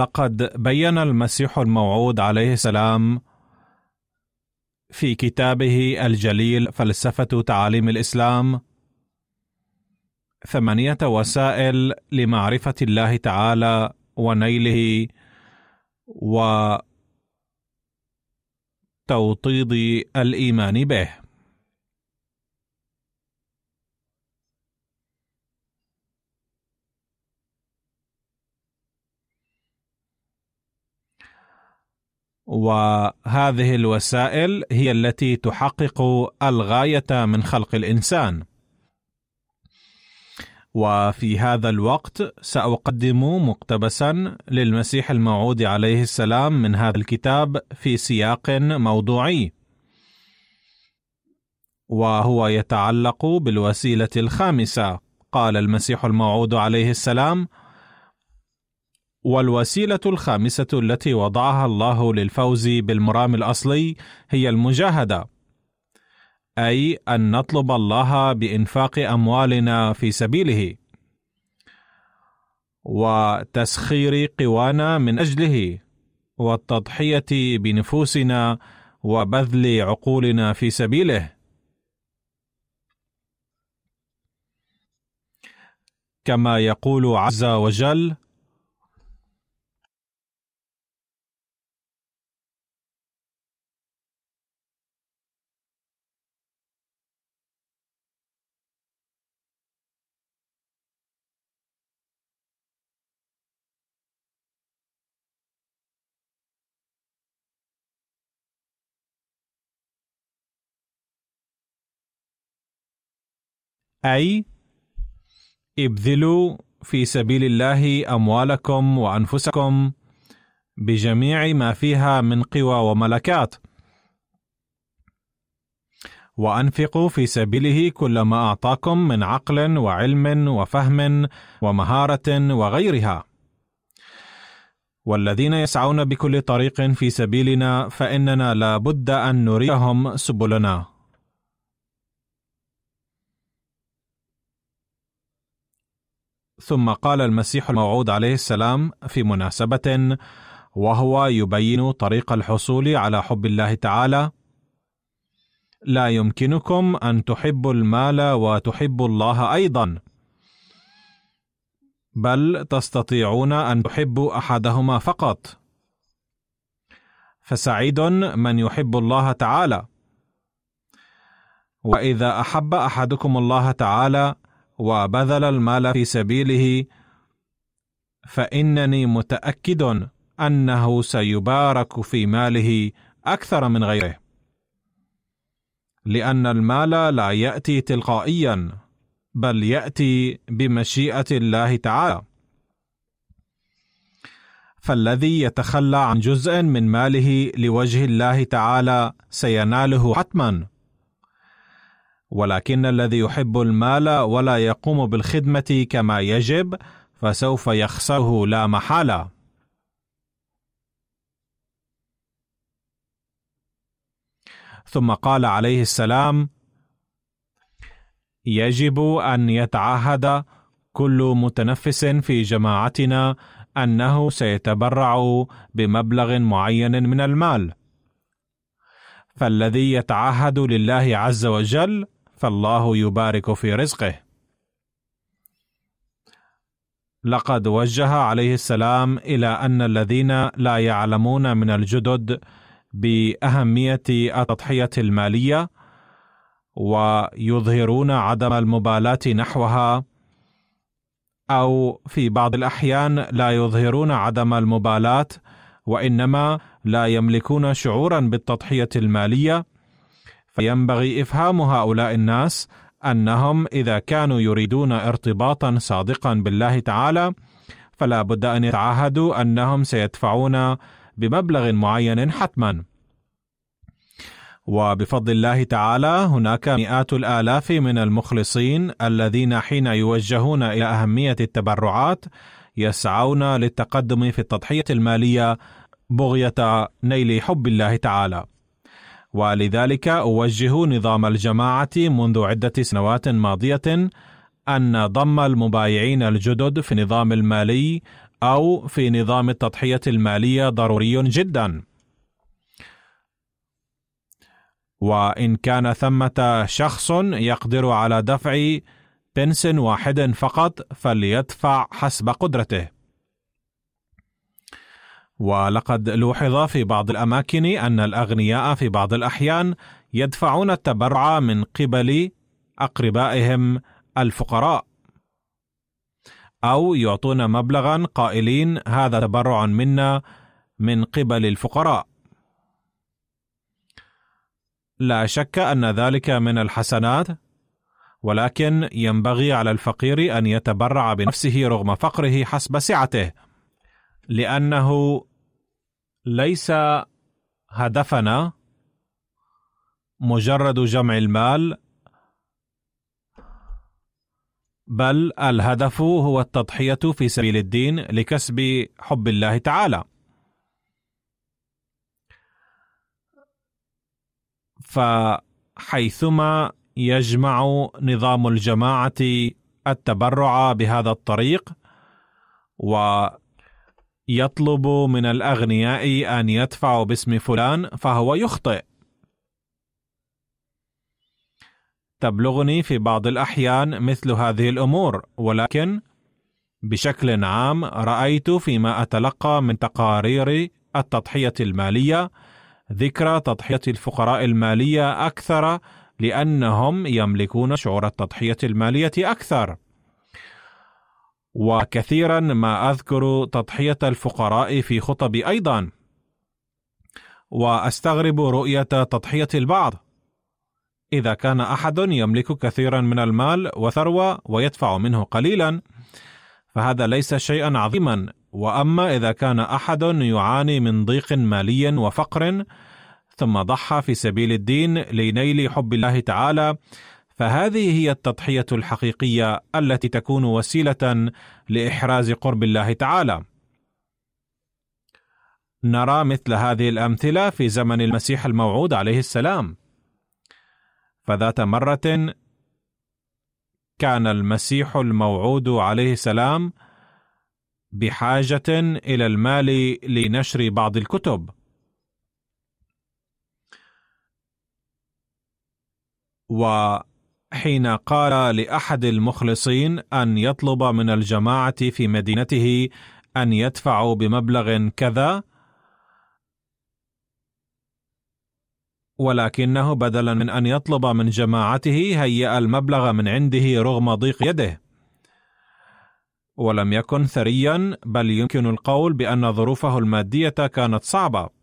لقد بين المسيح الموعود عليه السلام في كتابه الجليل فلسفة تعاليم الإسلام ثمانية وسائل لمعرفة الله تعالى ونيله وتوطيد الإيمان به. وهذه الوسائل هي التي تحقق الغاية من خلق الإنسان. وفي هذا الوقت سأقدم مقتبسا للمسيح الموعود عليه السلام من هذا الكتاب في سياق موضوعي. وهو يتعلق بالوسيلة الخامسة. قال المسيح الموعود عليه السلام والوسيلة الخامسة التي وضعها الله للفوز بالمرام الأصلي هي المجاهدة أي أن نطلب الله بإنفاق أموالنا في سبيله وتسخير قوانا من أجله والتضحية بنفوسنا وبذل عقولنا في سبيله. كما يقول عز وجل أي ابذلوا في سبيل الله أموالكم وأنفسكم بجميع ما فيها من قوى وملكات. وأنفقوا في سبيله كل ما أعطاكم من عقل وعلم وفهم ومهارة وغيرها. والذين يسعون بكل طريق في سبيلنا فإننا لا بد أن نريهم سبلنا. ثم قال المسيح الموعود عليه السلام في مناسبة وهو يبين طريق الحصول على حب الله تعالى لا يمكنكم أن تحبوا المال وتحبوا الله أيضا بل تستطيعون أن تحبوا أحدهما فقط. فسعيد من يحب الله تعالى. وإذا أحب أحدكم الله تعالى وبذل المال في سبيله فإنني متأكد أنه سيبارك في ماله أكثر من غيره. لأن المال لا يأتي تلقائيا بل يأتي بمشيئة الله تعالى. فالذي يتخلى عن جزء من ماله لوجه الله تعالى سيناله حتما. ولكن الذي يحب المال ولا يقوم بالخدمة كما يجب فسوف يخسره لا محالة. ثم قال عليه السلام يجب أن يتعهد كل متنفس في جماعتنا أنه سيتبرع بمبلغ معين من المال. فالذي يتعهد لله عز وجل فالله يبارك في رزقه. لقد وجه عليه السلام إلى أن الذين لا يعلمون من الجدد بأهمية التضحية المالية ويظهرون عدم المبالاة نحوها أو في بعض الأحيان لا يظهرون عدم المبالاة وإنما لا يملكون شعورا بالتضحية المالية فينبغي إفهام هؤلاء الناس أنهم إذا كانوا يريدون ارتباطا صادقا بالله تعالى فلا بد أن يتعهدوا أنهم سيدفعون بمبلغ معين حتما. وبفضل الله تعالى هناك مئات الآلاف من المخلصين الذين حين يوجهون إلى أهمية التبرعات يسعون للتقدم في التضحية المالية بغية نيل حب الله تعالى. ولذلك أوجه نظام الجماعة منذ عدة سنوات ماضية أن ضم المبايعين الجدد في النظام المالي أو في نظام التضحية المالية ضروري جدا. وإن كان ثمة شخص يقدر على دفع بنس واحد فقط فليدفع حسب قدرته. ولقد لوحظ في بعض الأماكن أن الأغنياء في بعض الأحيان يدفعون التبرع من قبل أقربائهم الفقراء. أو يعطون مبلغا قائلين هذا تبرع منا من قبل الفقراء. لا شك أن ذلك من الحسنات ولكن ينبغي على الفقير أن يتبرع بنفسه رغم فقره حسب سعته لأنه ليس هدفنا مجرد جمع المال بل الهدف هو التضحية في سبيل الدين لكسب حب الله تعالى. فحيثما يجمع نظام الجماعة التبرع بهذا الطريق ويطلب من الأغنياء أن يدفعوا باسم فلان فهو يخطئ. تبلغني في بعض الأحيان مثل هذه الأمور ولكن بشكل عام رأيت فيما أتلقى من تقارير التضحية المالية ذكر تضحية الفقراء المالية أكثر لأنهم يملكون شعور التضحية المالية أكثر. وكثيرا ما أذكر تضحية الفقراء في خطبي أيضا. وأستغرب رؤية تضحية البعض. إذا كان أحد يملك كثيرا من المال وثروة ويدفع منه قليلا فهذا ليس شيئا عظيما. وأما إذا كان أحد يعاني من ضيق مالي وفقر ثم ضحى في سبيل الدين لنيل حب الله تعالى فهذه هي التضحية الحقيقية التي تكون وسيلة لإحراز قرب الله تعالى. نرى مثل هذه الأمثلة في زمن المسيح الموعود عليه السلام. فذات مرة كان المسيح الموعود عليه السلام بحاجة إلى المال لنشر بعض الكتب. وحين قال لأحد المخلصين أن يطلب من الجماعة في مدينته أن يدفعوا بمبلغ كذا ولكنه بدلا من أن يطلب من جماعته هيأ المبلغ من عنده رغم ضيق يده. ولم يكن ثريا بل يمكن القول بأن ظروفه المادية كانت صعبة.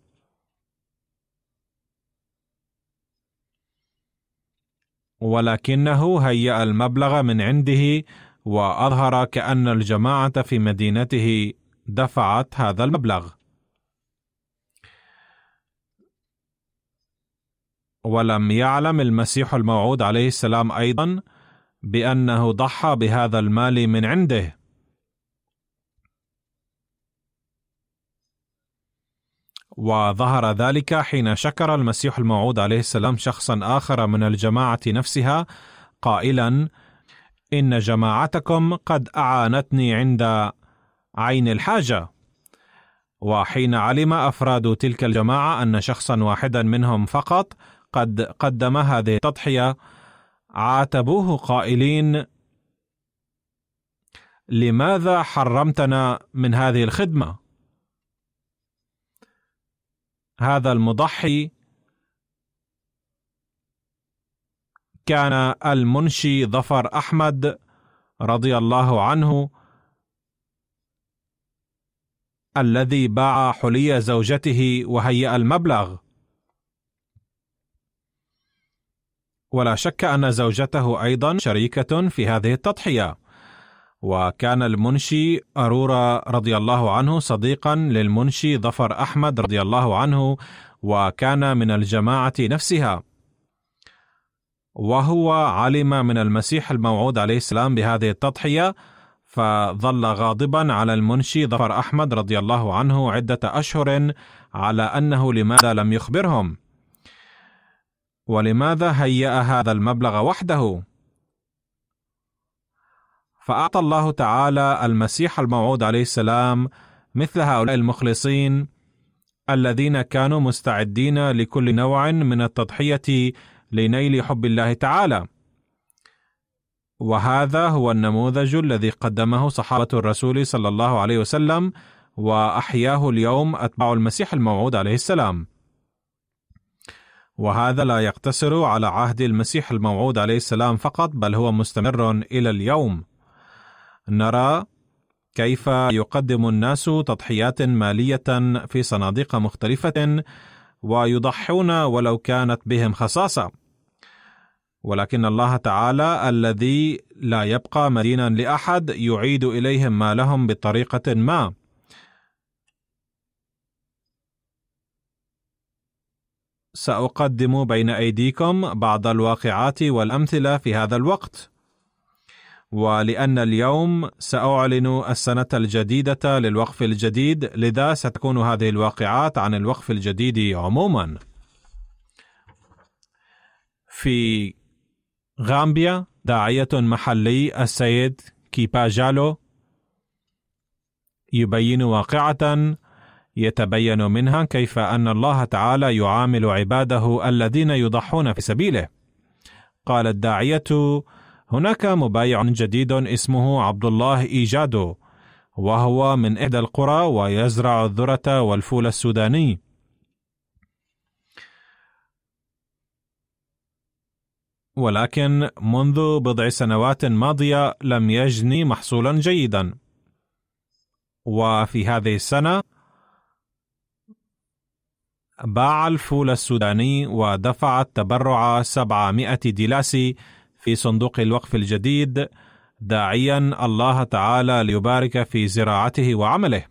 ولكنه هيأ المبلغ من عنده وأظهر كأن الجماعة في مدينته دفعت هذا المبلغ. ولم يعلم المسيح الموعود عليه السلام أيضا بأنه ضحى بهذا المال من عنده. وظهر ذلك حين شكر المسيح الموعود عليه السلام شخصا آخر من الجماعة نفسها قائلا إن جماعتكم قد أعانتني عند عين الحاجة. وحين علم أفراد تلك الجماعة أن شخصا واحدا منهم فقط قد قدم هذه التضحية عاتبوه قائلين لماذا حرمتنا من هذه الخدمة؟ هذا المضحي كان المنشي ظفر أحمد رضي الله عنه الذي باع حلي زوجته وهيأ المبلغ. ولا شك أن زوجته أيضا شريكة في هذه التضحية. وكان المنشي أرورا رضي الله عنه صديقا للمنشي ظفر أحمد رضي الله عنه وكان من الجماعة نفسها. وهو علم من المسيح الموعود عليه السلام بهذه التضحية فظل غاضبا على المنشي ظفر أحمد رضي الله عنه عدة أشهر على أنه لماذا لم يخبرهم. ولماذا هيأ هذا المبلغ وحده؟ فأعطى الله تعالى المسيح الموعود عليه السلام مثل هؤلاء المخلصين الذين كانوا مستعدين لكل نوع من التضحية لنيل حب الله تعالى. وهذا هو النموذج الذي قدمه صحابة الرسول صلى الله عليه وسلم وأحياه اليوم أتباع المسيح الموعود عليه السلام. وهذا لا يقتصر على عهد المسيح الموعود عليه السلام فقط بل هو مستمر إلى اليوم. نرى كيف يقدم الناس تضحيات مالية في صناديق مختلفة ويضحون ولو كانت بهم خصاصة. ولكن الله تعالى الذي لا يبقى مدينا لأحد يعيد إليهم مالهم بطريقة ما. سأقدم بين أيديكم بعض الواقعات والأمثلة في هذا الوقت. ولأن اليوم سأعلن السنة الجديدة للوقف الجديد لذا ستكون هذه الواقعات عن الوقف الجديد عموما. في غامبيا داعية محلي السيد كيباجالو يبين واقعة يتبين منها كيف أن الله تعالى يعامل عباده الذين يضحون في سبيله. قال الداعية هناك مبايع جديد اسمه عبد الله إيجادو وهو من إحدى القرى ويزرع الذرة والفول السوداني. ولكن منذ بضع سنوات ماضية لم يجني محصولا جيدا. وفي هذه السنة باع الفول السوداني ودفع التبرع 700 ديلاسي في صندوق الوقف الجديد داعيا الله تعالى ليبارك في زراعته وعمله.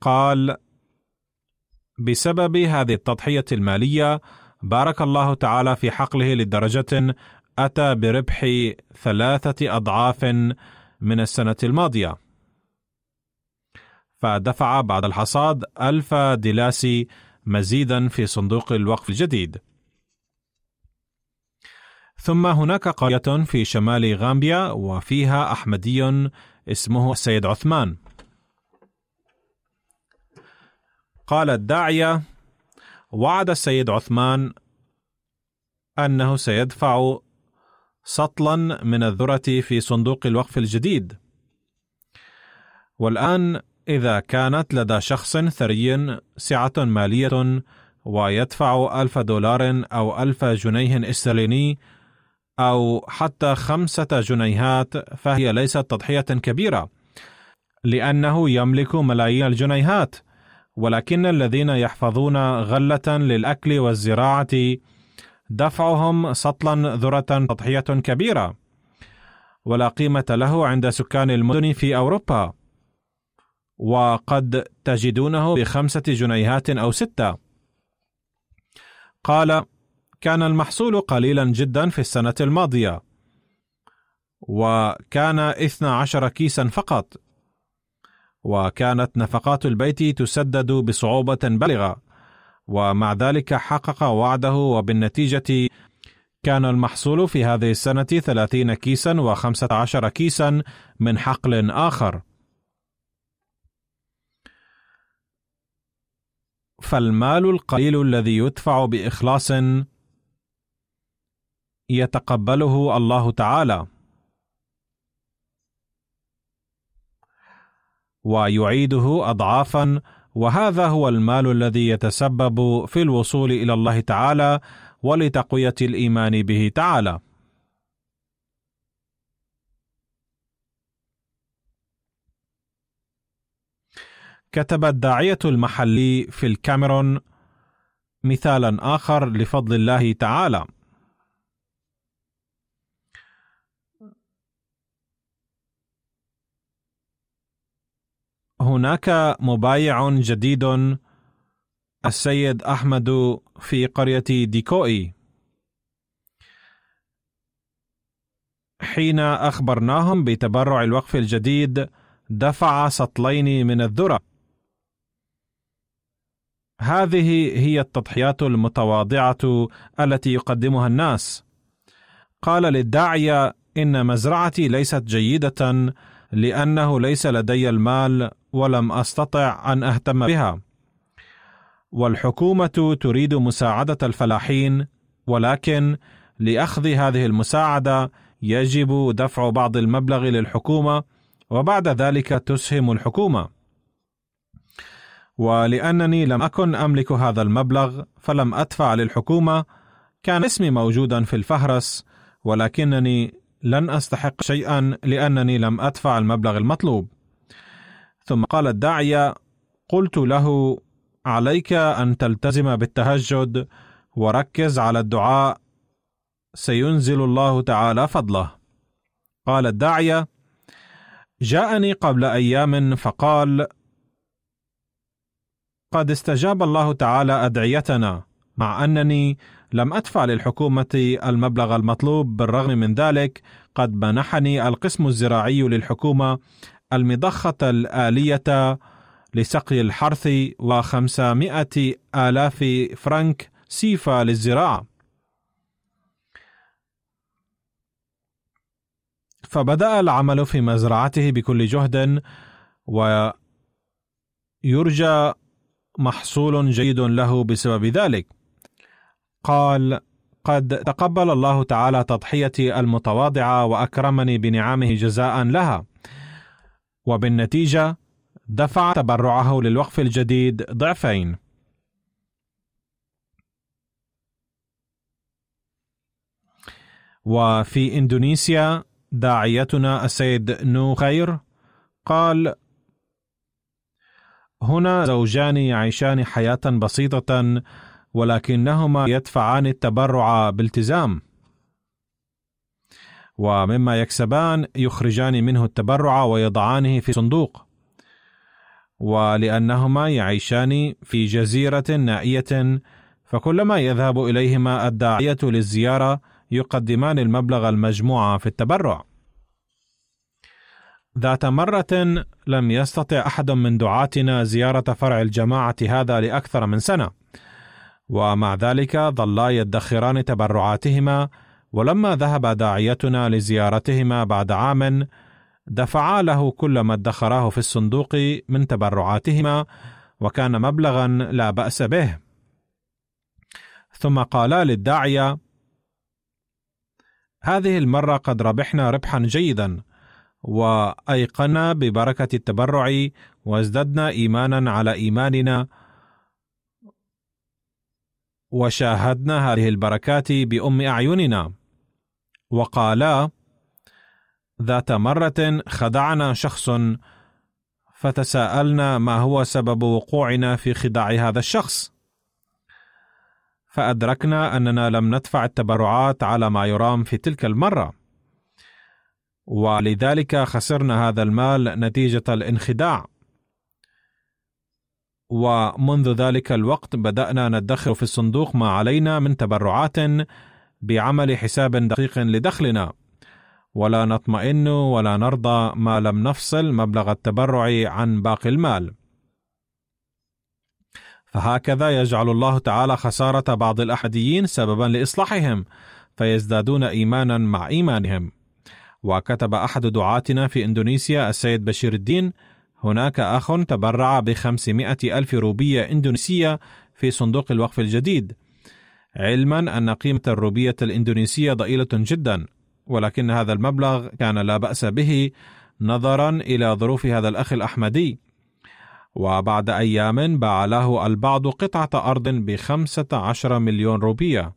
قال بسبب هذه التضحية المالية بارك الله تعالى في حقله لدرجة أتى بربح ثلاثة أضعاف من السنة الماضية. فدفع بعد الحصاد ألف دلاسي مزيدا في صندوق الوقف الجديد. ثم هناك قرية في شمال غامبيا وفيها أحمدي اسمه السيد عثمان. قال الداعية: وعد السيد عثمان أنه سيدفع سطلا من الذرة في صندوق الوقف الجديد. والآن إذا كانت لدى شخص ثري سعة مالية ويدفع ألف دولار أو ألف جنيه إسترليني أو حتى خمسة جنيهات فهي ليست تضحية كبيرة لأنه يملك ملايين الجنيهات ولكن الذين يحفظون غلة للأكل والزراعة دفعهم سطلا ذرة تضحية كبيرة. ولا قيمة له عند سكان المدن في أوروبا. وقد تجدونه بخمسة جنيهات أو ستة. قال كان المحصول قليلا جدا في السنة الماضية وكان 12 كيسا فقط وكانت نفقات البيت تسدد بصعوبة بالغة ومع ذلك حقق وعده وبالنتيجة كان المحصول في هذه السنة 30 كيسا و15 كيسا من حقل آخر. فالمال القليل الذي يدفع بإخلاص يتقبله الله تعالى. ويعيده اضعافا وهذا هو المال الذي يتسبب في الوصول إلى الله تعالى ولتقوية الإيمان به تعالى. كتب الداعية المحلي في الكاميرون مثالا آخر لفضل الله تعالى. هناك مبايع جديد السيد أحمد في قرية ديكوئي. حين أخبرناهم بتبرع الوقف الجديد دفع سطلين من الذرة. هذه هي التضحيات المتواضعة التي يقدمها الناس. قال للداعية إن مزرعتي ليست جيدة لأنه ليس لدي المال ولم أستطع أن أهتم بها. والحكومة تريد مساعدة الفلاحين ولكن لأخذ هذه المساعدة يجب دفع بعض المبلغ للحكومة وبعد ذلك تسهم الحكومة. ولأنني لم أكن أملك هذا المبلغ فلم أدفع للحكومة. كان اسمي موجودا في الفهرس ولكنني لن أستحق شيئا لأنني لم أدفع المبلغ المطلوب. ثم قال الداعيه قلت له عليك أن تلتزم بالتهجد وركز على الدعاء سينزل الله تعالى فضله. قال الداعيه جاءني قبل أيام فقال قد استجاب الله تعالى أدعيتنا مع أنني لم أدفع للحكومة المبلغ المطلوب بالرغم من ذلك قد منحني القسم الزراعي للحكومة المضخة الآلية لسقي الحرث وخمسمائة آلاف فرنك سيفا للزراعة. فبدأ العمل في مزرعته بكل جهد ويرجى محصول جيد له بسبب ذلك. قال قد تقبل الله تعالى تضحيتي المتواضعة وأكرمني بنعمه جزاء لها. وبالنتيجة دفع تبرعه للوقف الجديد ضعفين. وفي إندونيسيا داعيتنا السيد نو خير قال هنا زوجان يعيشان حياة بسيطة ولكنهما يدفعان التبرع بالتزام. ومما يكسبان يخرجان منه التبرع ويضعانه في صندوق. ولأنهما يعيشان في جزيرة نائية فكلما يذهب إليهما الداعية للزيارة يقدمان المبلغ المجموع في التبرع. ذات مرة لم يستطع أحد من دعاتنا زيارة فرع الجماعة هذا لأكثر من سنة. ومع ذلك ظلا يدخران تبرعاتهما ولما ذهب داعيتنا لزيارتهما بعد عام دفعا له كل ما ادخراه في الصندوق من تبرعاتهما وكان مبلغا لا بأس به. ثم قالا للداعية هذه المرة قد ربحنا ربحا جيدا وأيقنا ببركة التبرع وازددنا ايمانا على إيماننا وشاهدنا هذه البركات بأم أعيننا. وقالا ذات مرة خدعنا شخص فتساءلنا ما هو سبب وقوعنا في خداع هذا الشخص. فأدركنا أننا لم ندفع التبرعات على ما يرام في تلك المرة. ولذلك خسرنا هذا المال نتيجة الانخداع. ومنذ ذلك الوقت بدأنا ندخر في الصندوق ما علينا من تبرعات بعمل حساب دقيق لدخلنا. ولا نطمئن ولا نرضى ما لم نفصل مبلغ التبرع عن باقي المال. فهكذا يجعل الله تعالى خسارة بعض الأحديين سببا لإصلاحهم فيزدادون ايمانا مع إيمانهم. وكتب أحد دعاتنا في إندونيسيا السيد بشير الدين هناك أخ تبرع بخمسمائة ألف روبية إندونيسية في صندوق الوقف الجديد. علما أن قيمة الروبية الإندونيسية ضئيلة جدا ولكن هذا المبلغ كان لا بأس به نظرا إلى ظروف هذا الأخ الأحمدي. وبعد أيام باع له البعض قطعة أرض بخمسة عشر مليون روبية.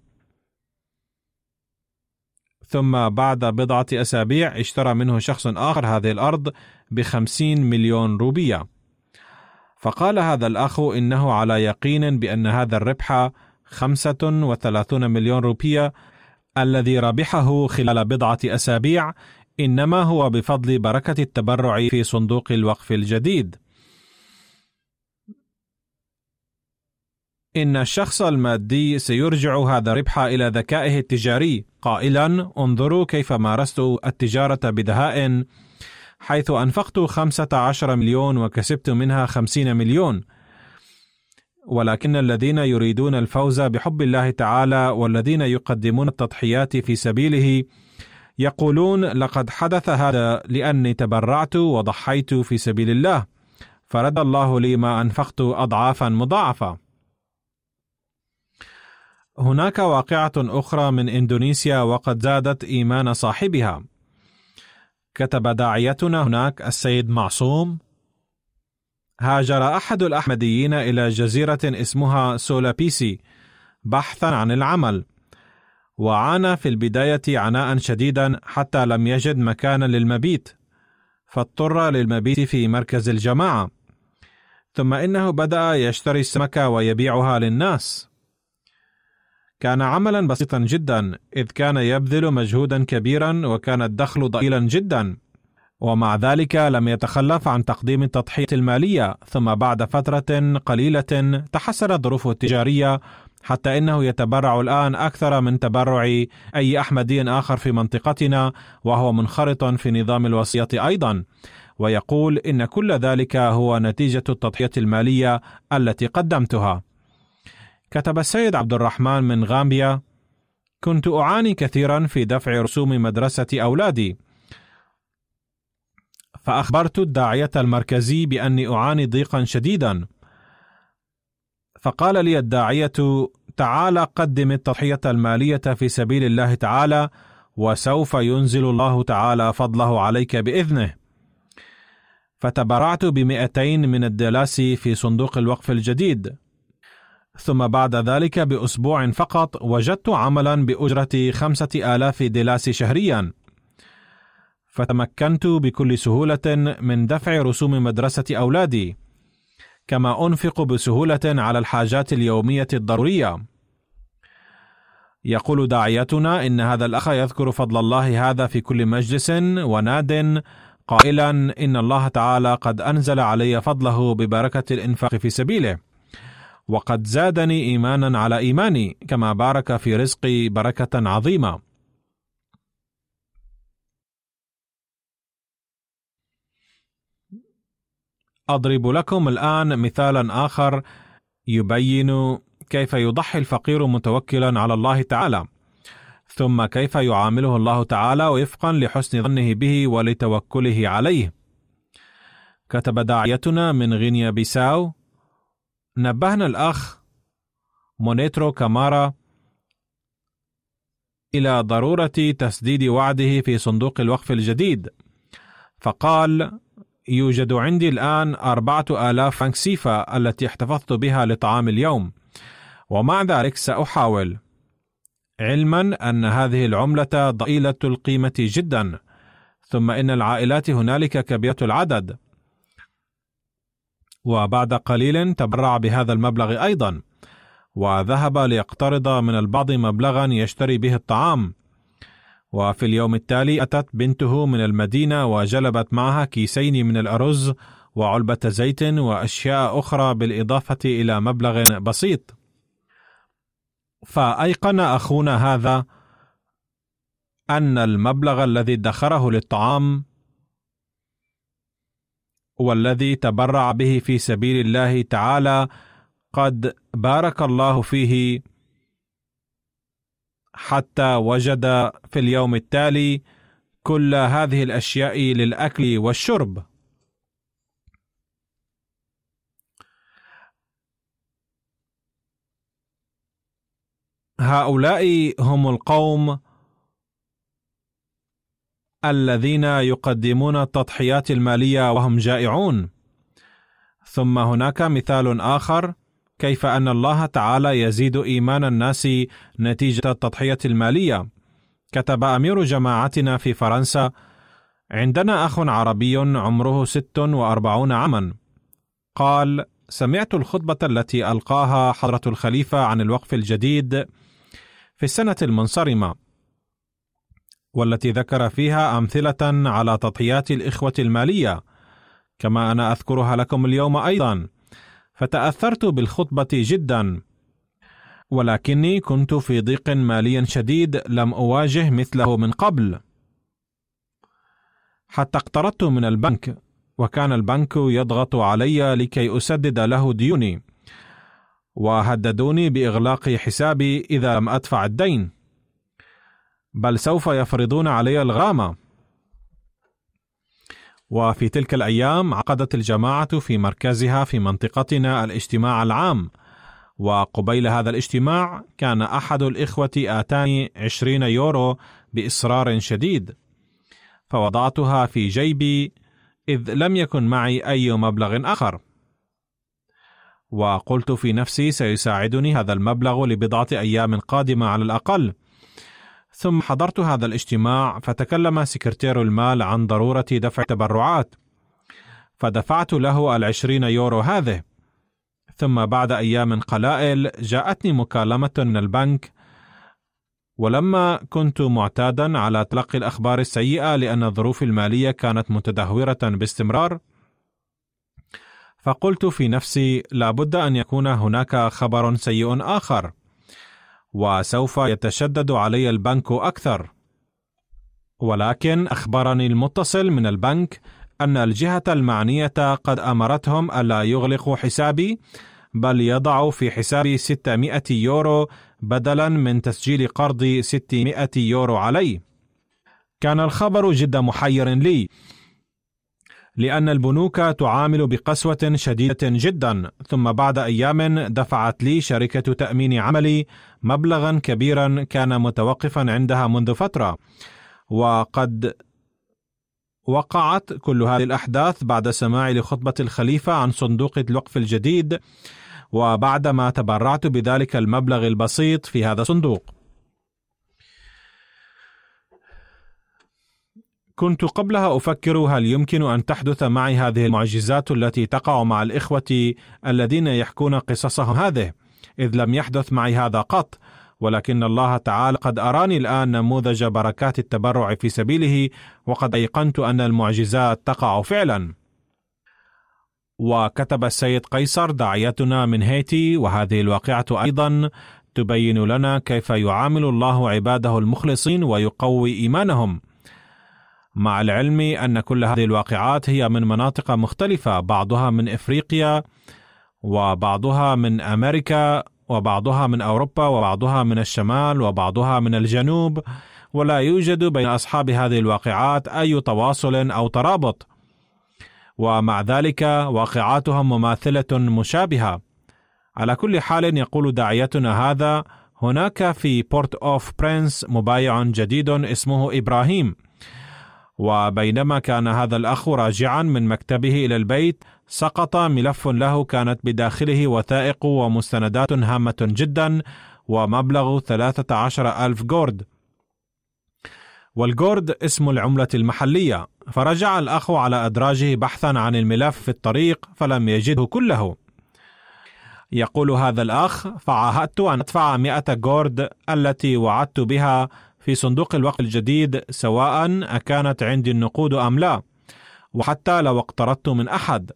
ثم بعد بضعة أسابيع اشترى منه شخص آخر هذه الأرض بخمسين مليون روبية. فقال هذا الأخ إنه على يقين بأن هذا الربح خمسة وثلاثون مليون روبية الذي ربحه خلال بضعة أسابيع إنما هو بفضل بركة التبرع في صندوق الوقف الجديد. إن الشخص المادي سيرجع هذا الربح إلى ذكائه التجاري. قائلا انظروا كيف مارست التجارة بدهاء حيث أنفقت خمسة عشر مليون وكسبت منها خمسين مليون. ولكن الذين يريدون الفوز بحب الله تعالى والذين يقدمون التضحيات في سبيله يقولون لقد حدث هذا لأني تبرعت وضحيت في سبيل الله فرد الله لي ما أنفقت اضعافا مضاعفة هناك واقعة أخرى من إندونيسيا وقد زادت إيمان صاحبها. كتب داعيتنا هناك السيد معصوم: هاجر أحد الأحمديين إلى جزيرة اسمها سولابيسي بحثا عن العمل، وعانى في البداية عناء شديدا حتى لم يجد مكانا للمبيت، فاضطر للمبيت في مركز الجماعة. ثم إنه بدأ يشتري السمك ويبيعها للناس. كان عملا بسيطا جدا إذ كان يبذل مجهودا كبيرا وكان الدخل ضئيلا جدا ومع ذلك لم يتخلف عن تقديم التضحية المالية ثم بعد فترة قليلة تحسنت ظروفه التجارية حتى إنه يتبرع الآن أكثر من تبرع أي أحمدي آخر في منطقتنا وهو منخرط في نظام الوصية أيضا. ويقول إن كل ذلك هو نتيجة التضحية المالية التي قدمتها. كتب السيد عبد الرحمن من غامبيا كنت أعاني كثيرا في دفع رسوم مدرسة أولادي فأخبرت الداعية المركزي بأني أعاني ضيقا شديدا. فقال لي الداعية تعال قدم التضحية المالية في سبيل الله تعالى وسوف ينزل الله تعالى فضله عليك بإذنه. فتبرعت بمئتين من الدلاسي في صندوق الوقف الجديد. ثم بعد ذلك بأسبوع فقط وجدت عملا بأجرة خمسة آلاف دلاس شهريا. فتمكنت بكل سهولة من دفع رسوم مدرسة أولادي كما أنفق بسهولة على الحاجات اليومية الضرورية. يقول داعيتنا إن هذا الأخ يذكر فضل الله هذا في كل مجلس وناد قائلا إن الله تعالى قد أنزل علي فضله ببركة الإنفاق في سبيله وقد زادني ايمانا على إيماني كما بارك في رزقي بركة عظيمة. أضرب لكم الآن مثالا آخر يبين كيف يضحي الفقير متوكلا على الله تعالى. ثم كيف يعامله الله تعالى وفقا لحسن ظنه به ولتوكله عليه. كتب داعيتنا من غينيا بيساو نبهنا الأخ مونيترو كامارا إلى ضرورة تسديد وعده في صندوق الوقف الجديد فقال يوجد عندي الآن أربعة آلاف فرنك سيفا التي احتفظت بها لطعام اليوم. ومع ذلك سأحاول علما أن هذه العملة ضئيلة القيمة جدا ثم إن العائلات هنالك كبيرة العدد. وبعد قليل تبرع بهذا المبلغ أيضا وذهب ليقترض من البعض مبلغا يشتري به الطعام. وفي اليوم التالي أتت بنته من المدينة وجلبت معها كيسين من الأرز وعلبة زيت وأشياء أخرى بالإضافة إلى مبلغ بسيط. فأيقن أخونا هذا أن المبلغ الذي ادخره للطعام والذي تبرع به في سبيل الله تعالى قد بارك الله فيه حتى وجد في اليوم التالي كل هذه الأشياء للأكل والشرب. هؤلاء هم القوم الذين يقدمون التضحيات المالية وهم جائعون. ثم هناك مثال آخر كيف أن الله تعالى يزيد إيمان الناس نتيجة التضحية المالية. كتب أمير جماعتنا في فرنسا عندنا أخ عربي عمره ست وأربعون عاما. قال سمعت الخطبة التي ألقاها حضرة الخليفة عن الوقف الجديد في السنة المنصرمة والتي ذكر فيها أمثلة على تضحيات الإخوة المالية كما أنا أذكرها لكم اليوم أيضا. فتأثرت بالخطبة جدا. ولكني كنت في ضيق مالي شديد لم أواجه مثله من قبل. حتى اقترضت من البنك وكان البنك يضغط علي لكي أسدد له ديوني وهددوني بإغلاق حسابي إذا لم أدفع الدين. بل سوف يفرضون علي الغامة. وفي تلك الأيام عقدت الجماعة في مركزها في منطقتنا الاجتماع العام وقبيل هذا الاجتماع كان أحد الإخوة آتاني عشرين يورو بإصرار شديد فوضعتها في جيبي إذ لم يكن معي أي مبلغ آخر. وقلت في نفسي سيساعدني هذا المبلغ لبضعة أيام قادمة على الأقل. ثم حضرت هذا الاجتماع فتكلم سكرتير المال عن ضرورة دفع تبرعات. فدفعت له العشرين يورو هذه. ثم بعد أيام قلائل جاءتني مكالمة من البنك. ولما كنت معتادا على تلقي الأخبار السيئة لأن الظروف المالية كانت متدهورة باستمرار فقلت في نفسي لابد أن يكون هناك خبر سيء آخر. وسوف يتشدد علي البنك أكثر. ولكن أخبرني المتصل من البنك أن الجهة المعنية قد أمرتهم ألا يغلقوا حسابي بل يضعوا في حسابي 600 يورو بدلا من تسجيل قرض 600 يورو علي. كان الخبر جدا محير لي لأن البنوك تعامل بقسوة شديدة جدا، ثم بعد أيام دفعت لي شركة تأمين عملي مبلغا كبيرا كان متوقفا عندها منذ فترة، وقد وقعت كل هذه الأحداث بعد سماعي لخطبة الخليفة عن صندوق الوقف الجديد، وبعدما تبرعت بذلك المبلغ البسيط في هذا الصندوق. كنت قبلها أفكر هل يمكن أن تحدث معي هذه المعجزات التي تقع مع الإخوة الذين يحكون قصصهم هذه إذ لم يحدث معي هذا قط. ولكن الله تعالى قد أراني الآن نموذج بركات التبرع في سبيله وقد أيقنت أن المعجزات تقع فعلا. وكتب السيد قيصر داعيتنا من هيتي وهذه الواقعة أيضا تبين لنا كيف يعامل الله عباده المخلصين ويقوي إيمانهم. مع العلم أن كل هذه الواقعات هي من مناطق مختلفة بعضها من إفريقيا وبعضها من أمريكا وبعضها من أوروبا وبعضها من الشمال وبعضها من الجنوب. ولا يوجد بين أصحاب هذه الواقعات أي تواصل أو ترابط. ومع ذلك واقعاتهم مماثلة مشابهة. على كل حال يقول داعيتنا هذا هناك في بورت اوف برنس مبايع جديد اسمه إبراهيم. وبينما كان هذا الأخ راجعا من مكتبه إلى البيت سقط ملف له كانت بداخله وثائق ومستندات هامة جدا ومبلغ 13 ألف جورد. والجورد اسم العملة المحلية. فرجع الأخ على أدراجه بحثا عن الملف في الطريق فلم يجده كله. يقول هذا الأخ فعاهدت أن أدفع مئة جورد التي وعدت بها في صندوق الوقف الجديد سواء أكانت عندي النقود أم لا وحتى لو اقترضت من أحد.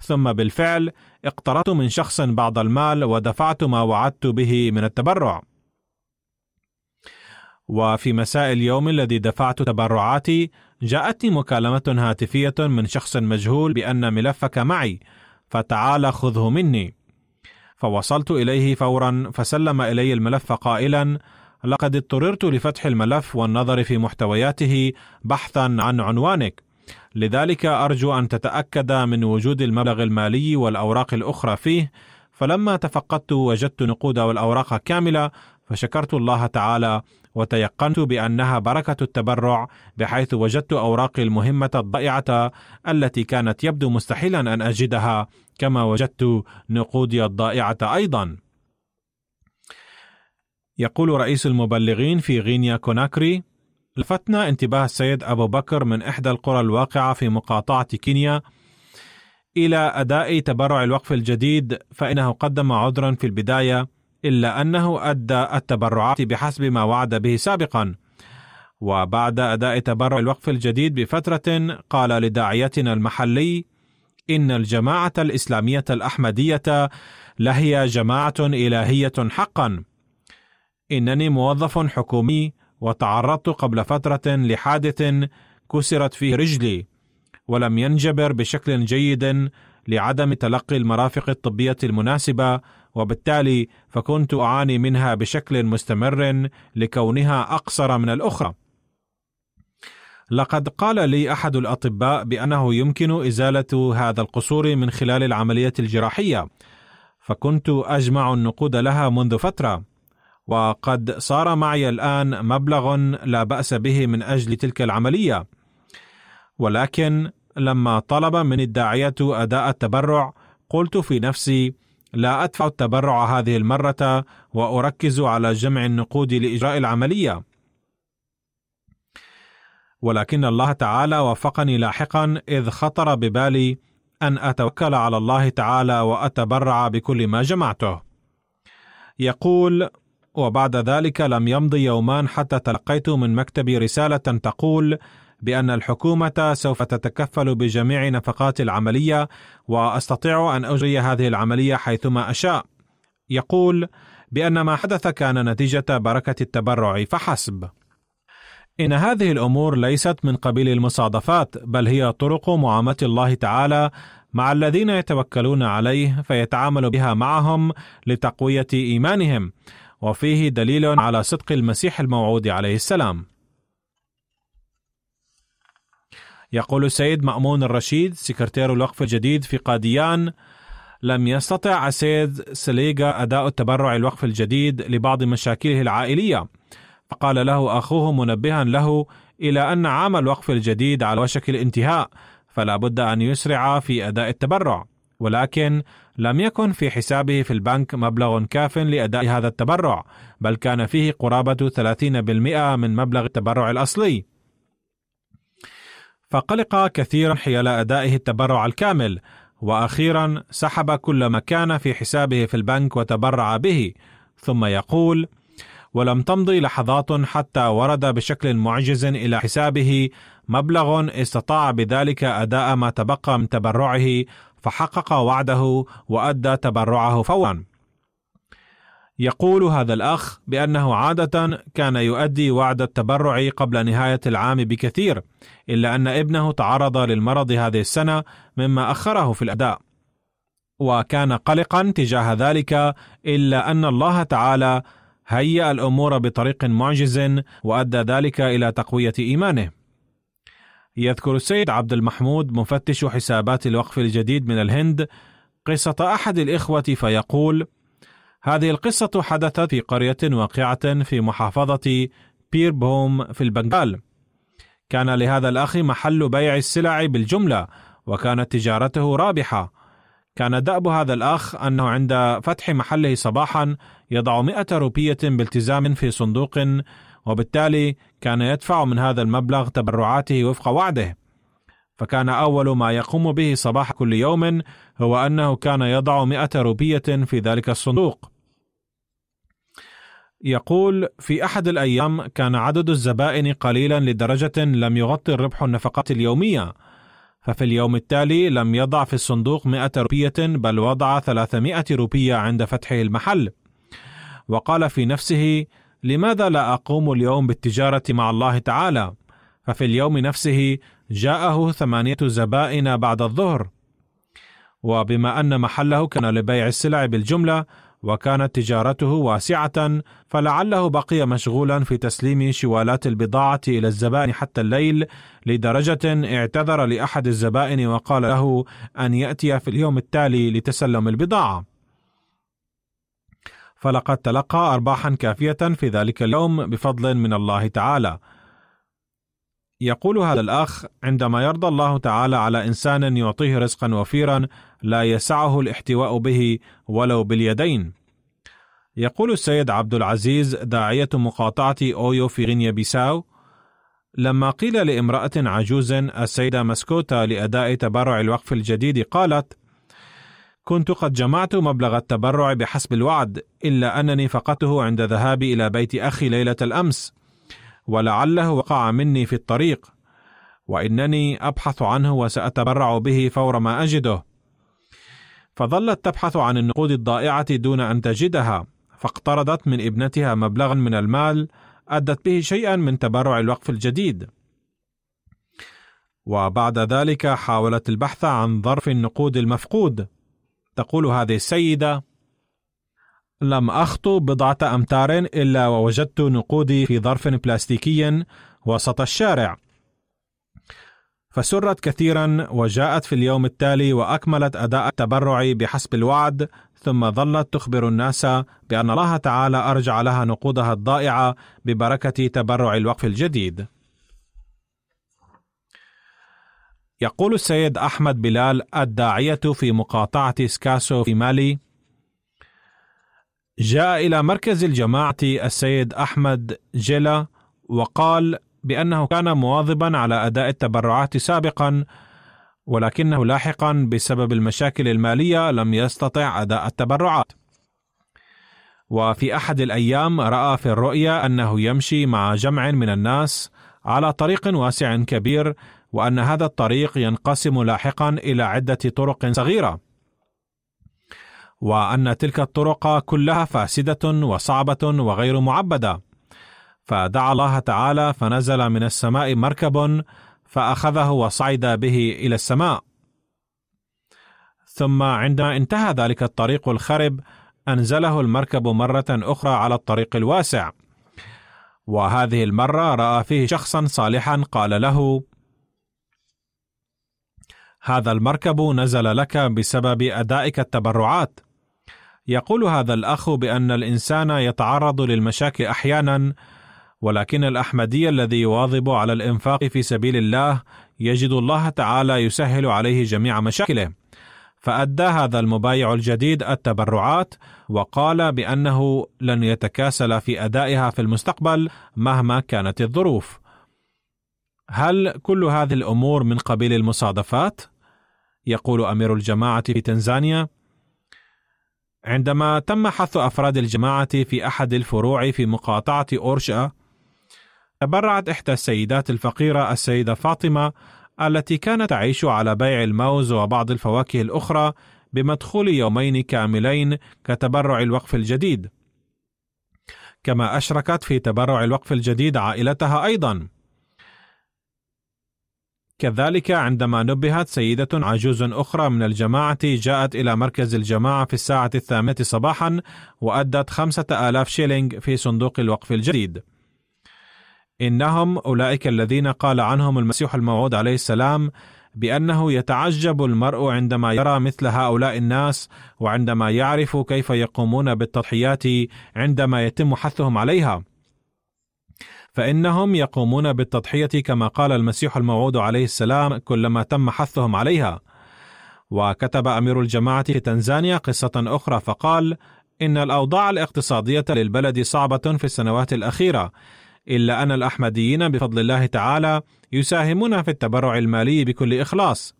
ثم بالفعل اقترضت من شخص بعض المال ودفعت ما وعدت به من التبرع. وفي مساء اليوم الذي دفعت تبرعاتي جاءتني مكالمة هاتفية من شخص مجهول بأن ملفك معي فتعال خذه مني. فوصلت إليه فورا فسلم إلي الملف قائلا لقد اضطررت لفتح الملف والنظر في محتوياته بحثا عن عنوانك. لذلك أرجو أن تتأكد من وجود المبلغ المالي والأوراق الأخرى فيه. فلما تفقدت وجدت نقود والأوراق كاملة فشكرت الله تعالى وتيقنت بأنها بركة التبرع بحيث وجدت أوراقي المهمة الضائعة التي كانت يبدو مستحيلا أن أجدها كما وجدت نقودي الضائعة أيضا. يقول رئيس المبلغين في غينيا كوناكري لفتنا انتباه السيد أبو بكر من إحدى القرى الواقعة في مقاطعة كينيا إلى أداء تبرع الوقف الجديد فإنه قدم عذرا في البداية إلا أنه أدى التبرعات بحسب ما وعد به سابقا. وبعد أداء تبرع الوقف الجديد بفترة قال لداعيتنا المحلي إن الجماعة الإسلامية الأحمدية لهي جماعة إلهية حقا. إنني موظف حكومي وتعرضت قبل فترة لحادث كسرت فيه رجلي ولم ينجبر بشكل جيد لعدم تلقي المرافق الطبية المناسبة وبالتالي فكنت أعاني منها بشكل مستمر لكونها أقصر من الأخرى. لقد قال لي أحد الأطباء بأنه يمكن إزالة هذا القصور من خلال العملية الجراحية، فكنت أجمع النقود لها منذ فترة. وقد صار معي الآن مبلغ لا بأس به من أجل تلك العملية. ولكن لما طلب من الداعية أداء التبرع قلت في نفسي لا أدفع التبرع هذه المرة وأركز على جمع النقود لإجراء العملية. ولكن الله تعالى وفقني لاحقا إذ خطر ببالي أن أتوكل على الله تعالى وأتبرع بكل ما جمعته. يقول وبعد ذلك لم يمض يومان حتى تلقيت من مكتبي رسالة تقول بأن الحكومة سوف تتكفل بجميع نفقات العملية وأستطيع أن أجري هذه العملية حيثما أشاء. يقول بأن ما حدث كان نتيجة بركة التبرع فحسب. إن هذه الأمور ليست من قبيل المصادفات بل هي طرق معاملة الله تعالى مع الذين يتوكلون عليه فيتعامل بها معهم لتقوية إيمانهم وفيه دليل على صدق المسيح الموعود عليه السلام. يقول السيد مأمون الرشيد سكرتير الوقف الجديد في قاديان لم يستطع السيد سليغا أداء التبرع الوقف الجديد لبعض مشاكله العائلية فقال له أخوه منبها له إلى أن عام الوقف الجديد على وشك الانتهاء فلا بد أن يسرع في أداء التبرع ولكن لم يكن في حسابه في البنك مبلغ كاف لأداء هذا التبرع بل كان فيه قرابة 30% من مبلغ التبرع الأصلي. فقلق كثيرا حيال أدائه التبرع الكامل وأخيرا سحب كل ما كان في حسابه في البنك وتبرع به. ثم يقول ولم تمضي لحظات حتى ورد بشكل معجز إلى حسابه مبلغ استطاع بذلك أداء ما تبقى من تبرعه فحقق وعده وأدى تبرعه فورا. يقول هذا الأخ بأنه عادة كان يؤدي وعد التبرع قبل نهاية العام بكثير إلا أن ابنه تعرض للمرض هذه السنة مما أخره في الأداء. وكان قلقا تجاه ذلك إلا أن الله تعالى هيأ الأمور بطريق معجز وأدى ذلك إلى تقوية إيمانه. يذكر السيد عبد المحمود مفتش حسابات الوقف الجديد من الهند قصة أحد الإخوة فيقول: هذه القصة حدثت في قرية واقعة في محافظة بيربوم في البنغال. كان لهذا الأخ محل بيع السلع بالجملة، وكانت تجارته رابحة. كان دأب هذا الأخ أنه عند فتح محله صباحا يضع مئة روبية بالتزام في صندوق وبالتالي كان يدفع من هذا المبلغ تبرعاته وفق وعده. فكان أول ما يقوم به صباح كل يوم هو أنه كان يضع مئة روبية في ذلك الصندوق. يقول في أحد الأيام كان عدد الزبائن قليلا لدرجة لم يغطي الربح النفقات اليومية ففي اليوم التالي لم يضع في الصندوق 100 روبية بل وضع 300 روبية عند فتحه المحل. وقال في نفسه لماذا لا أقوم اليوم بالتجارة مع الله تعالى ففي اليوم نفسه جاءه ثمانية زبائن بعد الظهر وبما أن محله كان لبيع السلع بالجملة وكانت تجارته واسعة فلعله بقي مشغولا في تسليم شوالات البضاعة إلى الزبائن حتى الليل لدرجة اعتذر لأحد الزبائن وقال له أن يأتي في اليوم التالي لتسلم البضاعة. فلقد تلقى أرباحا كافية في ذلك اليوم بفضل من الله تعالى. يقول هذا الأخ: عندما يرضى الله تعالى على إنسان يعطيه رزقا وفيرا لا يسعه الاحتواء به ولو باليدين. يقول السيد عبد العزيز داعية مقاطعة أويو في غينيا بيساو: لما قيل لامرأة عجوز السيدة مسكوتا لأداء تبرع الوقف الجديد قالت: كنت قد جمعت مبلغ التبرع بحسب الوعد إلا أنني فقدته عند ذهابي إلى بيت أخي ليلة الأمس. ولعله وقع مني في الطريق وإنني أبحث عنه وسأتبرع به فور ما أجده. فظلت تبحث عن النقود الضائعة دون أن تجدها فاقترضت من ابنتها مبلغا من المال أدت به شيئا من تبرع الوقف الجديد. وبعد ذلك حاولت البحث عن ظرف النقود المفقود. تقول هذه السيدة لم أخطو بضعة أمتار إلا ووجدت نقودي في ظرف بلاستيكي وسط الشارع فسرت كثيرا وجاءت في اليوم التالي وأكملت أداء التبرع بحسب الوعد ثم ظلت تخبر الناس بأن الله تعالى أرجع لها نقودها الضائعة ببركة تبرع الوقف الجديد. يقول السيد أحمد بلال الداعية في مقاطعة سكاسو في مالي جاء إلى مركز الجماعة السيد أحمد جيلا وقال بأنه كان مواظبا على أداء التبرعات سابقا ولكنه لاحقا بسبب المشاكل المالية لم يستطع أداء التبرعات. وفي أحد الأيام رأى في الرؤيا أنه يمشي مع جمع من الناس على طريق واسع كبير وأن هذا الطريق ينقسم لاحقا إلى عدة طرق صغيرة. وأن تلك الطرق كلها فاسدة وصعبة وغير معبدة. فدعا الله تعالى فنزل من السماء مركب فأخذه وصعد به إلى السماء ثم عندما انتهى ذلك الطريق الخرب أنزله المركب مرة أخرى على الطريق الواسع وهذه المرة رأى فيه شخصا صالحا قال له هذا المركب نزل لك بسبب أدائك التبرعات يقول هذا الأخ بأن الإنسان يتعرض للمشاكل أحيانا ولكن الأحمدي الذي يواظب على الإنفاق في سبيل الله يجد الله تعالى يسهل عليه جميع مشاكله فأدى هذا المبايع الجديد التبرعات وقال بأنه لن يتكاسل في أدائها في المستقبل مهما كانت الظروف. هل كل هذه الأمور من قبيل المصادفات؟ يقول أمير الجماعة في تنزانيا: عندما تم حث أفراد الجماعة في أحد الفروع في مقاطعة أورشا تبرعت إحدى السيدات الفقيرة السيدة فاطمة التي كانت تعيش على بيع الموز وبعض الفواكه الأخرى بمدخول يومين كاملين كتبرع الوقف الجديد. كما أشركت في تبرع الوقف الجديد عائلتها أيضا. كذلك عندما نبهت سيدة عجوز أخرى من الجماعة جاءت إلى مركز الجماعة في الساعة الثامنة صباحا وأدت خمسة آلاف شيلينغ في صندوق الوقف الجديد. إنهم أولئك الذين قال عنهم المسيح الموعود عليه السلام بأنه يتعجب المرء عندما يرى مثل هؤلاء الناس وعندما يعرف كيف يقومون بالتضحيات عندما يتم حثهم عليها فإنهم يقومون بالتضحية كما قال المسيح الموعود عليه السلام كلما تم حثهم عليها. وكتب أمير الجماعة في تنزانيا قصة أخرى فقال إن الأوضاع الاقتصادية للبلد صعبة في السنوات الأخيرة إلا أن الأحمديين بفضل الله تعالى يساهمون في التبرع المالي بكل إخلاص.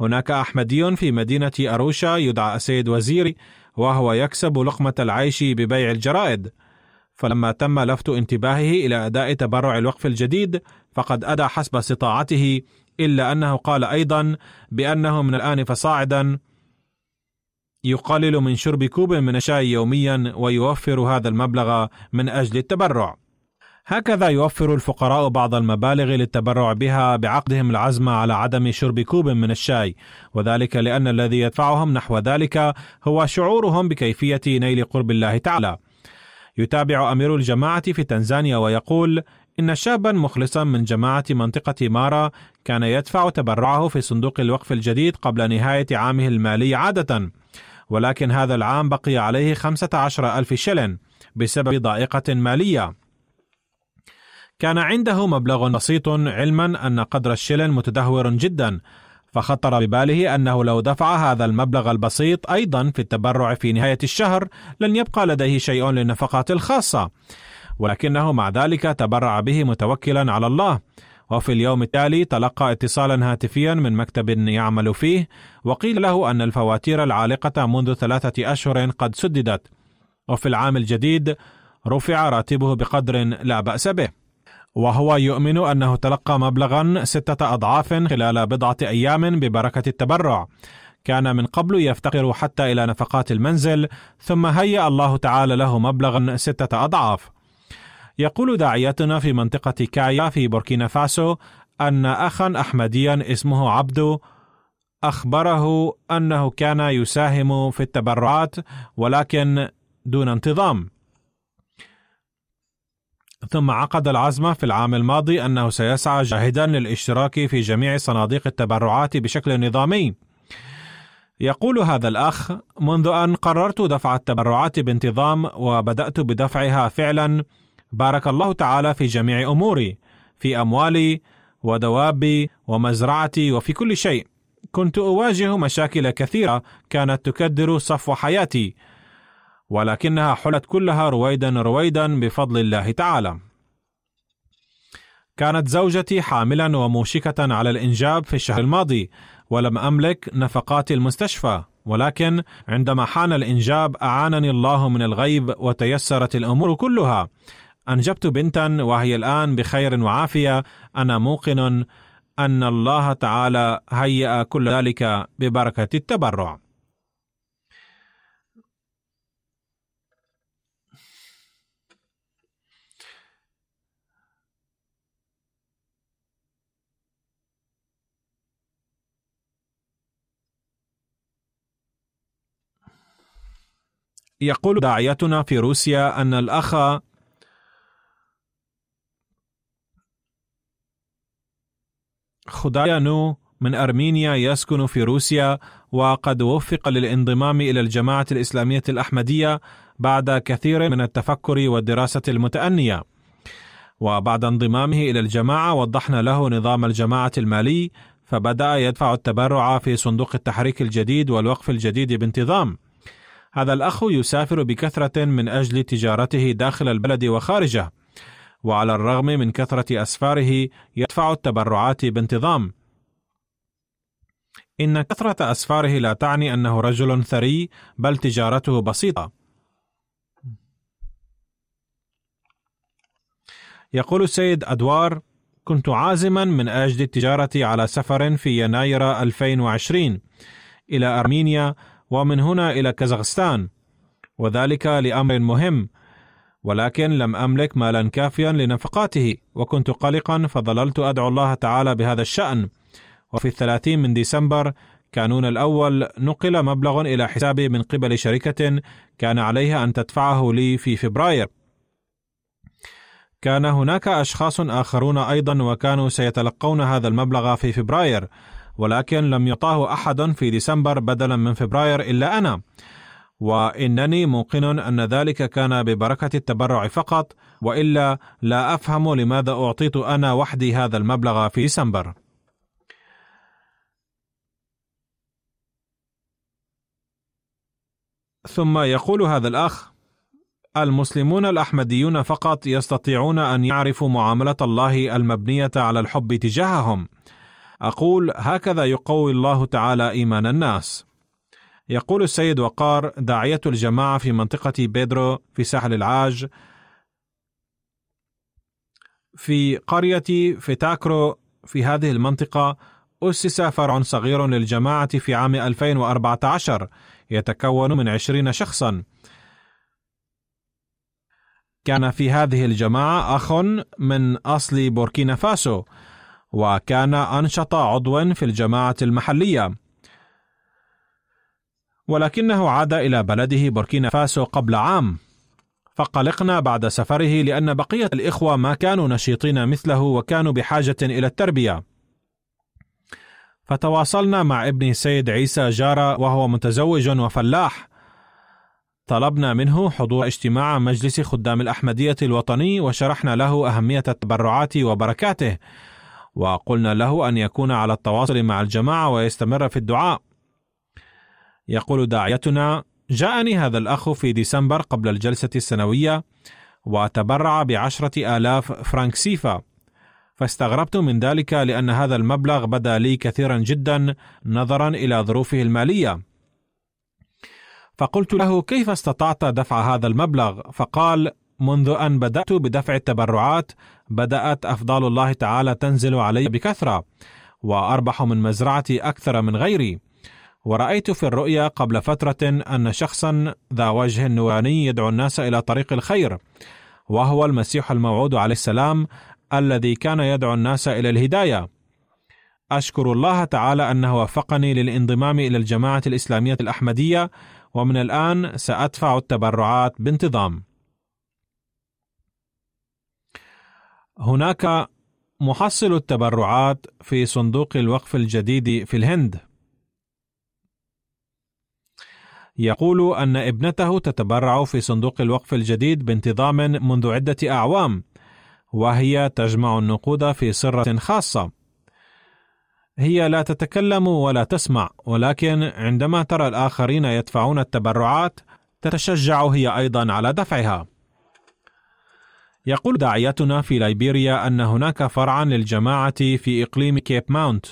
هناك أحمدي في مدينة أروشا يدعى السيد وزيري وهو يكسب لقمة العيش ببيع الجرائد. فلما تم لفت انتباهه إلى أداء تبرع الوقف الجديد فقد أدى حسب استطاعته إلا أنه قال أيضا بأنه من الآن فصاعدا يقلل من شرب كوب من الشاي يوميا ويوفر هذا المبلغ من أجل التبرع. هكذا يوفر الفقراء بعض المبالغ للتبرع بها بعقدهم العزم على عدم شرب كوب من الشاي وذلك لأن الذي يدفعهم نحو ذلك هو شعورهم بكيفية نيل قرب الله تعالى. يتابع أمير الجماعة في تنزانيا ويقول إن شابا مخلصا من جماعة منطقة مارا كان يدفع تبرعه في صندوق الوقف الجديد قبل نهاية عامه المالي عادة ولكن هذا العام بقي عليه 15 ألف شلن بسبب ضائقة مالية. كان عنده مبلغ بسيط علما أن قدر الشلن متدهور جدا فخطر بباله أنه لو دفع هذا المبلغ البسيط أيضا في التبرع في نهاية الشهر لن يبقى لديه شيء للنفقات الخاصة. ولكنه مع ذلك تبرع به متوكلا على الله. وفي اليوم التالي تلقى اتصالا هاتفيا من مكتب يعمل فيه وقيل له أن الفواتير العالقة منذ ثلاثة أشهر قد سددت. وفي العام الجديد رفع راتبه بقدر لا بأس به. وهو يؤمن أنه تلقى مبلغا ستة أضعاف خلال بضعة أيام ببركة التبرع. كان من قبل يفتقر حتى إلى نفقات المنزل ثم هيأ الله تعالى له مبلغا ستة أضعاف. يقول داعيتنا في منطقة كايا في بوركينا فاسو أن أخا أحمديا اسمه عبدو أخبره أنه كان يساهم في التبرعات ولكن دون انتظام. ثم عقد العزم في العام الماضي أنه سيسعى جاهدا للاشتراك في جميع صناديق التبرعات بشكل نظامي. يقول هذا الأخ منذ أن قررت دفع التبرعات بانتظام وبدأت بدفعها فعلا بارك الله تعالى في جميع أموري في أموالي ودوابي ومزرعتي وفي كل شيء. كنت أواجه مشاكل كثيرة كانت تكدر صفو حياتي ولكنها حلت كلها رويدا رويدا بفضل الله تعالى كانت زوجتي حاملا وموشكة على الإنجاب في الشهر الماضي ولم أملك نفقات المستشفى ولكن عندما حان الإنجاب أعانني الله من الغيب وتيسرت الأمور كلها أنجبت بنتا وهي الآن بخير وعافية أنا موقن أن الله تعالى هيأ كل ذلك ببركة التبرع. يقول داعيتنا في روسيا أن الأخ خدايانو من أرمينيا يسكن في روسيا وقد وفق للانضمام إلى الجماعة الإسلامية الأحمدية بعد كثير من التفكر والدراسة المتأنية. وبعد انضمامه إلى الجماعة وضحنا له نظام الجماعة المالي فبدأ يدفع التبرع في صندوق التحريك الجديد والوقف الجديد بانتظام. هذا الأخ يسافر بكثرة من أجل تجارته داخل البلد وخارجه وعلى الرغم من كثرة أسفاره يدفع التبرعات بانتظام. إن كثرة أسفاره لا تعني أنه رجل ثري بل تجارته بسيطة. يقول السيد أدوار: كنت عازما من أجل التجارة على سفر في يناير 2020 إلى أرمينيا ومن هنا إلى كازاخستان وذلك لأمر مهم ولكن لم أملك مالا كافيا لنفقاته وكنت قلقا فظللت أدعو الله تعالى بهذا الشأن وفي الثلاثين من ديسمبر كانون الأول نقل مبلغ إلى حسابي من قبل شركة كان عليها أن تدفعه لي في فبراير. كان هناك أشخاص آخرون أيضا وكانوا سيتلقون هذا المبلغ في فبراير، ولكن لم يعطاه أحد في ديسمبر بدلا من فبراير إلا أنا، وإنني موقن أن ذلك كان ببركة التبرع فقط وإلا لا أفهم لماذا أعطيت أنا وحدي هذا المبلغ في ديسمبر. ثم يقول هذا الأخ المسلمون الأحمديون فقط يستطيعون أن يعرفوا معاملة الله المبنية على الحب تجاههم. أقول هكذا يقوي الله تعالى إيمان الناس. يقول السيد وقار داعية الجماعة في منطقة بيدرو في ساحل العاج في قرية فيتاكرو في هذه المنطقة أسس فرع صغير للجماعة في عام 2014 يتكون من 20 شخصا. كان في هذه الجماعة أخ من أصل بوركينا فاسو. وكان أنشط عضوا في الجماعة المحلية. ولكنه عاد إلى بلده بوركينا فاسو قبل عام. فقلقنا بعد سفره لأن بقية الإخوة ما كانوا نشيطين مثله وكانوا بحاجة إلى التربية. فتواصلنا مع ابن سيد عيسى جارة وهو متزوج وفلاح. طلبنا منه حضور اجتماع مجلس خدام الأحمدية الوطني وشرحنا له أهمية التبرعات وبركاته. وقلنا له أن يكون على التواصل مع الجماعة ويستمر في الدعاء. يقول داعيتنا جاءني هذا الأخ في ديسمبر قبل الجلسة السنوية وتبرع بعشرة آلاف فرنك سيفا. فاستغربت من ذلك لأن هذا المبلغ بدا لي كثيرا جدا نظرا إلى ظروفه المالية. فقلت له كيف استطعت دفع هذا المبلغ؟ فقال منذ أن بدأت بدفع التبرعات بدأت أفضال الله تعالى تنزل علي بكثرة وأربح من مزرعتي أكثر من غيري ورأيت في الرؤيا قبل فترة أن شخصا ذا وجه نوراني يدعو الناس إلى طريق الخير، وهو المسيح الموعود عليه السلام الذي كان يدعو الناس إلى الهداية. أشكر الله تعالى أنه وفقني للانضمام إلى الجماعة الإسلامية الأحمدية ومن الآن سأدفع التبرعات بانتظام. هناك محصل التبرعات في صندوق الوقف الجديد في الهند. يقول أن ابنته تتبرع في صندوق الوقف الجديد بانتظام منذ عدة أعوام، وهي تجمع النقود في سرة خاصة. هي لا تتكلم ولا تسمع ولكن عندما ترى الآخرين يدفعون التبرعات تتشجع هي أيضا على دفعها يقول داعيتنا في ليبيريا أن هناك فرعا للجماعة في إقليم كيب ماونت.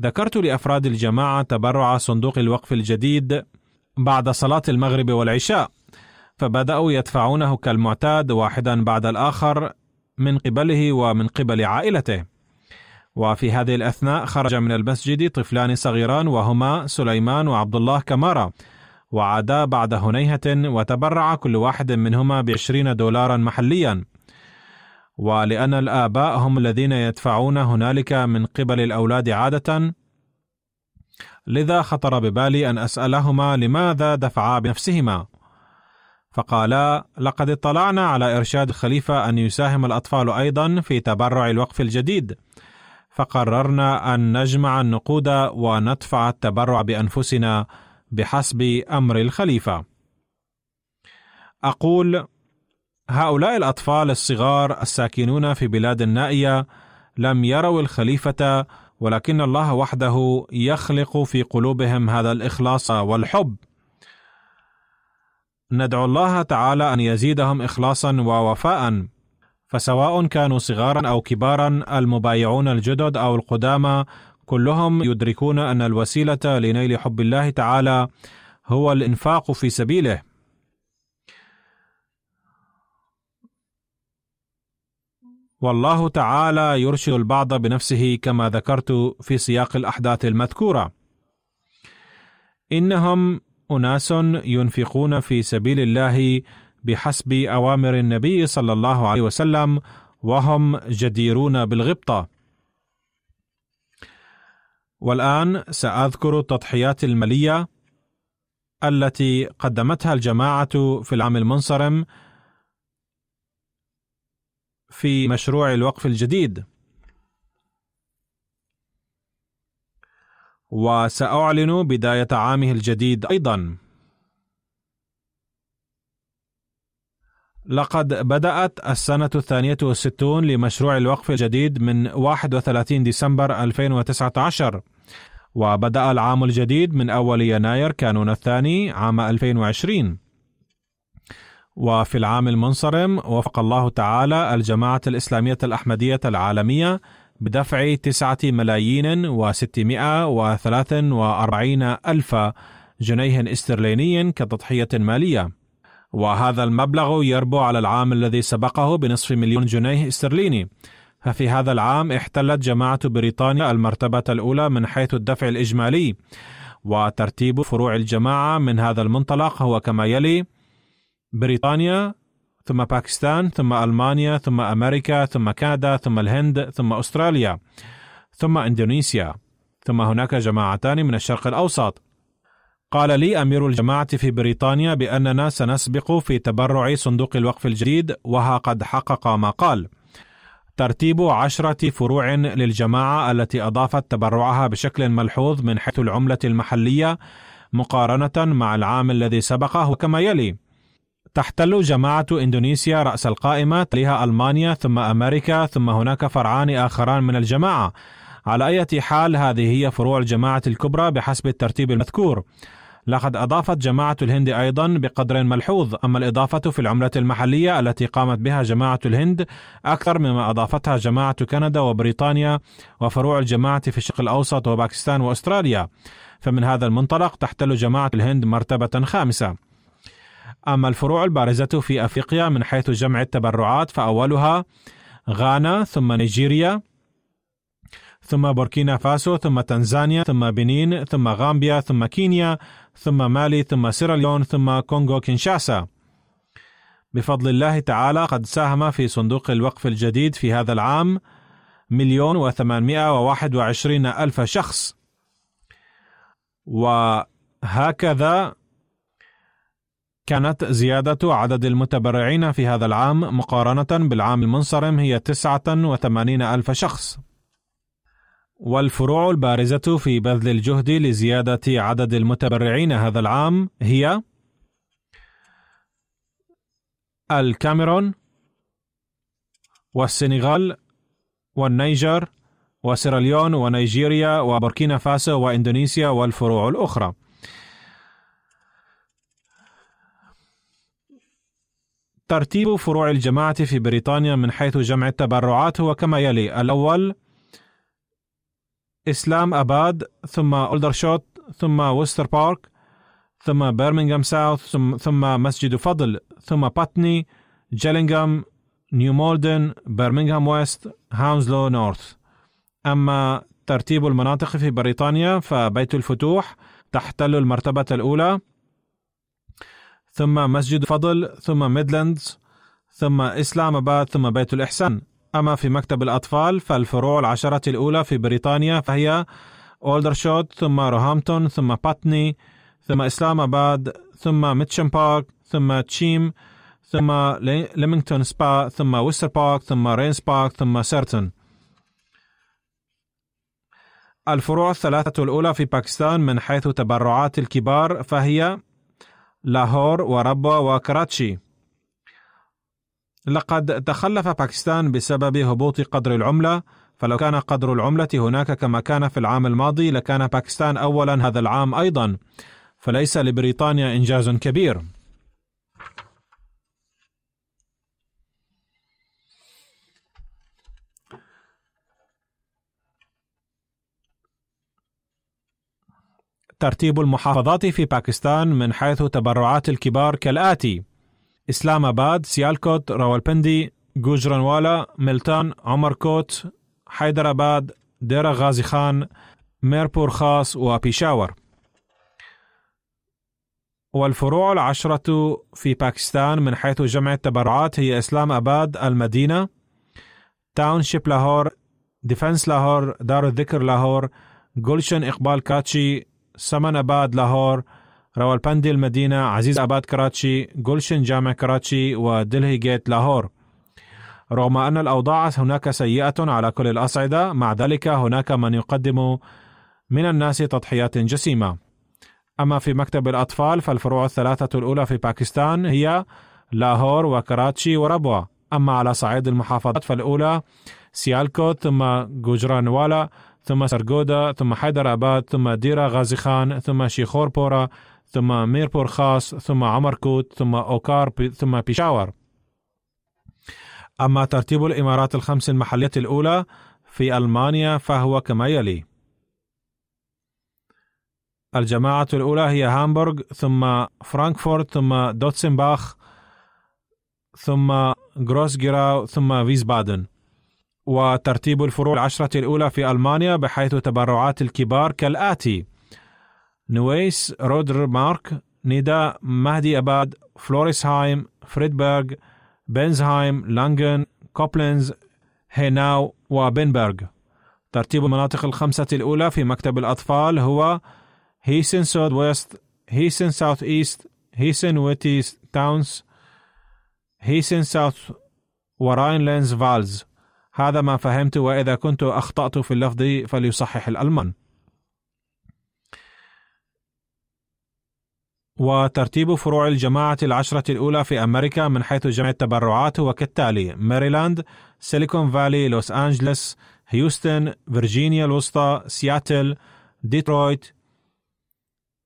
ذكرت لأفراد الجماعة تبرع صندوق الوقف الجديد بعد صلاة المغرب والعشاء فبدأوا يدفعونه كالمعتاد واحدا بعد الآخر من قبله ومن قبل عائلته. وفي هذه الأثناء خرج من المسجد طفلان صغيران وهما سليمان وعبد الله كمارا. وعادا بعد هنيهة وتبرع كل واحد منهما بعشرين دولارا محليا. ولأن الآباء هم الذين يدفعون هنالك من قبل الأولاد عادة. لذا خطر ببالي أن أسألهما لماذا دفعا بنفسهما. فقالا لقد اطلعنا على إرشاد الخليفة أن يساهم الأطفال أيضا في تبرع الوقف الجديد. فقررنا أن نجمع النقود وندفع التبرع بأنفسنا بحسب أمر الخليفة. أقول هؤلاء الأطفال الصغار الساكنون في بلاد النائية لم يروا الخليفة ولكن الله وحده يخلق في قلوبهم هذا الإخلاص والحب. ندعو الله تعالى أن يزيدهم اخلاصا ووفاء فسواء كانوا صغارا أو كبارا المبايعون الجدد أو القدامى كلهم يدركون أن الوسيلة لنيل حب الله تعالى هو الإنفاق في سبيله. والله تعالى يرشد البعض بنفسه كما ذكرت في سياق الأحداث المذكورة. إنهم أناس ينفقون في سبيل الله بحسب أوامر النبي صلى الله عليه وسلم وهم جديرون بالغبطة. والآن سأذكر التضحيات المالية التي قدمتها الجماعة في العام المنصرم في مشروع الوقف الجديد. وسأعلن بداية عامه الجديد أيضا. لقد بدأت السنة الثانية والستون لمشروع الوقف الجديد من 31 ديسمبر 2019 وبدأ العام الجديد من أول يناير كانون الثاني عام 2020 وفي العام المنصرم وفق الله تعالى الجماعة الإسلامية الأحمدية العالمية بدفع تسعة ملايين وستمائة وثلاث وأربعين ألف جنيه استرليني كتضحية مالية. وهذا المبلغ يربو على العام الذي سبقه بنصف مليون جنيه استرليني. ففي هذا العام احتلت جماعة بريطانيا المرتبة الأولى من حيث الدفع الإجمالي. وترتيب فروع الجماعة من هذا المنطلق هو كما يلي بريطانيا ثم باكستان ثم ألمانيا ثم أمريكا ثم كندا ثم الهند ثم أستراليا ثم إندونيسيا. ثم هناك جماعتان من الشرق الأوسط. قال لي أمير الجماعة في بريطانيا بأننا سنسبق في تبرع صندوق الوقف الجديد وها قد حقق ما قال. ترتيب عشرة فروع للجماعة التي أضافت تبرعها بشكل ملحوظ من حيث العملة المحلية مقارنة مع العام الذي سبقه كما يلي: تحتل جماعة إندونيسيا رأس القائمة تليها ألمانيا ثم أمريكا ثم هناك فرعان آخران من الجماعة. على أي حال هذه هي فروع الجماعة الكبرى بحسب الترتيب المذكور. لقد أضافت جماعة الهند أيضا بقدر ملحوظ أما الإضافة في العملة المحلية التي قامت بها جماعة الهند أكثر مما أضافتها جماعة كندا وبريطانيا وفروع الجماعة في الشرق الأوسط وباكستان وأستراليا. فمن هذا المنطلق تحتل جماعة الهند مرتبة خامسة. أما الفروع البارزة في أفريقيا من حيث جمع التبرعات فأولها غانا ثم نيجيريا ثم بوركينا فاسو ثم تنزانيا ثم بنين ثم غامبيا ثم كينيا ثم مالي ثم سيراليون ثم كونغو كينشاسا. بفضل الله تعالى قد ساهم في صندوق الوقف الجديد في هذا العام مليون وثمانمائة وواحد وعشرين ألف شخص. وهكذا كانت زيادة عدد المتبرعين في هذا العام مقارنة بالعام المنصرم هي تسعة وثمانين ألف شخص. والفروع البارزة في بذل الجهد لزيادة عدد المتبرعين هذا العام هي الكاميرون والسنغال والنيجر وسيراليون ونيجيريا وبوركينا فاسو وإندونيسيا والفروع الأخرى. ترتيب فروع الجماعة في بريطانيا من حيث جمع التبرعات هو كما يلي: الأول إسلام أباد ثم أولدرشوت ثم وستر بارك ثم برمنغهام ساوث ثم, ثم مسجد فضل ثم باتني جيلينغهام نيو مولدن برمنغهام ويست هاونزلو نورث. أما ترتيب المناطق في بريطانيا فبيت الفتوح تحتل المرتبة الأولى. ثم مسجد فضل ثم ميدلاندز ثم إسلام أباد ثم بيت الإحسان. أما في مكتب الأطفال فالفروع العشرة الأولى في بريطانيا فهي أولدرشوت ثم روهامبتون ثم باتني ثم إسلام أباد ثم ميتشم بارك ثم تشيم ثم ليمينغتون سبا ثم ووستر بارك ثم رينز بارك ثم سيربيتون. الفروع الثلاثة الأولى في باكستان من حيث تبرعات الكبار فهي لاهور وربوة وكراتشي. لقد تخلف باكستان بسبب هبوط قدر العملة فلو كان قدر العملة هناك كما كان في العام الماضي لكان باكستان أولا هذا العام أيضا فليس لبريطانيا إنجاز كبير. ترتيب المحافظات في باكستان من حيث تبرعات الكبار كالآتي: إسلام آباد، سيالكوت، راولبندي، جوجرانوالا، ملتان، عمر كوت، حيدر آباد، ديرا غازي خان، ميربور خاص وبيشاور. والفروع العشرة في باكستان من حيث جمع التبرعات هي إسلام آباد، المدينة، تاونشيب لاهور، ديفنس لاهور، دار الذكر لاهور، جولشن إقبال كراتشي، سمن أباد لاهور راولبندي المدينة عزيز أباد كراتشي جولشن جامع كراتشي ودلهي جيت لاهور. رغم أن الأوضاع هناك سيئة على كل الأصعدة مع ذلك هناك من يقدم من الناس تضحيات جسيمة. أما في مكتب الأطفال فالفروع الثلاثة الأولى في باكستان هي لاهور وكراتشي وربوة. أما على صعيد المحافظات فالأولى سيالكوت ثم جوجرانوالا ثم سرغودا ثم حيدر أباد ثم ديرا غازي خان ثم شيخور بورا ثم ميربور خاص ثم عمركوت ثم أوكارا ثم بيشاور أما ترتيب الإمارات الخمس المحلية الأولى في ألمانيا فهو كما يلي الجماعة الأولى هي هامبورغ ثم فرانكفورت ثم دوتسنباخ ثم غروس جيراو ثم فيسبادن وترتيب الفروع العشرة الأولى في ألمانيا من حيث تبرعات الكبار كالآتي نويس رودر مارك نيدا مهدي أباد فلورسهايم فريدبرغ بنزهايم لانجن كوبلينز هيناو وبنبرغ ترتيب المناطق الخمسة الأولى في مكتب الأطفال هو هيسن سود ويست هيسن ساوث إيست هيسن ويتيس تاونز هيسن ساوث وراينلاند فالز هذا ما فهمت وإذا كنت أخطأت في اللفظ فليصحح الألمان. وترتيب فروع الجماعة العشرة الأولى في أمريكا من حيث جمع التبرعات هو كالتالي: ماريلاند، سيليكون فالي، لوس أنجلوس، هيوستن، فيرجينيا الوسطى، سياتل، ديترويت،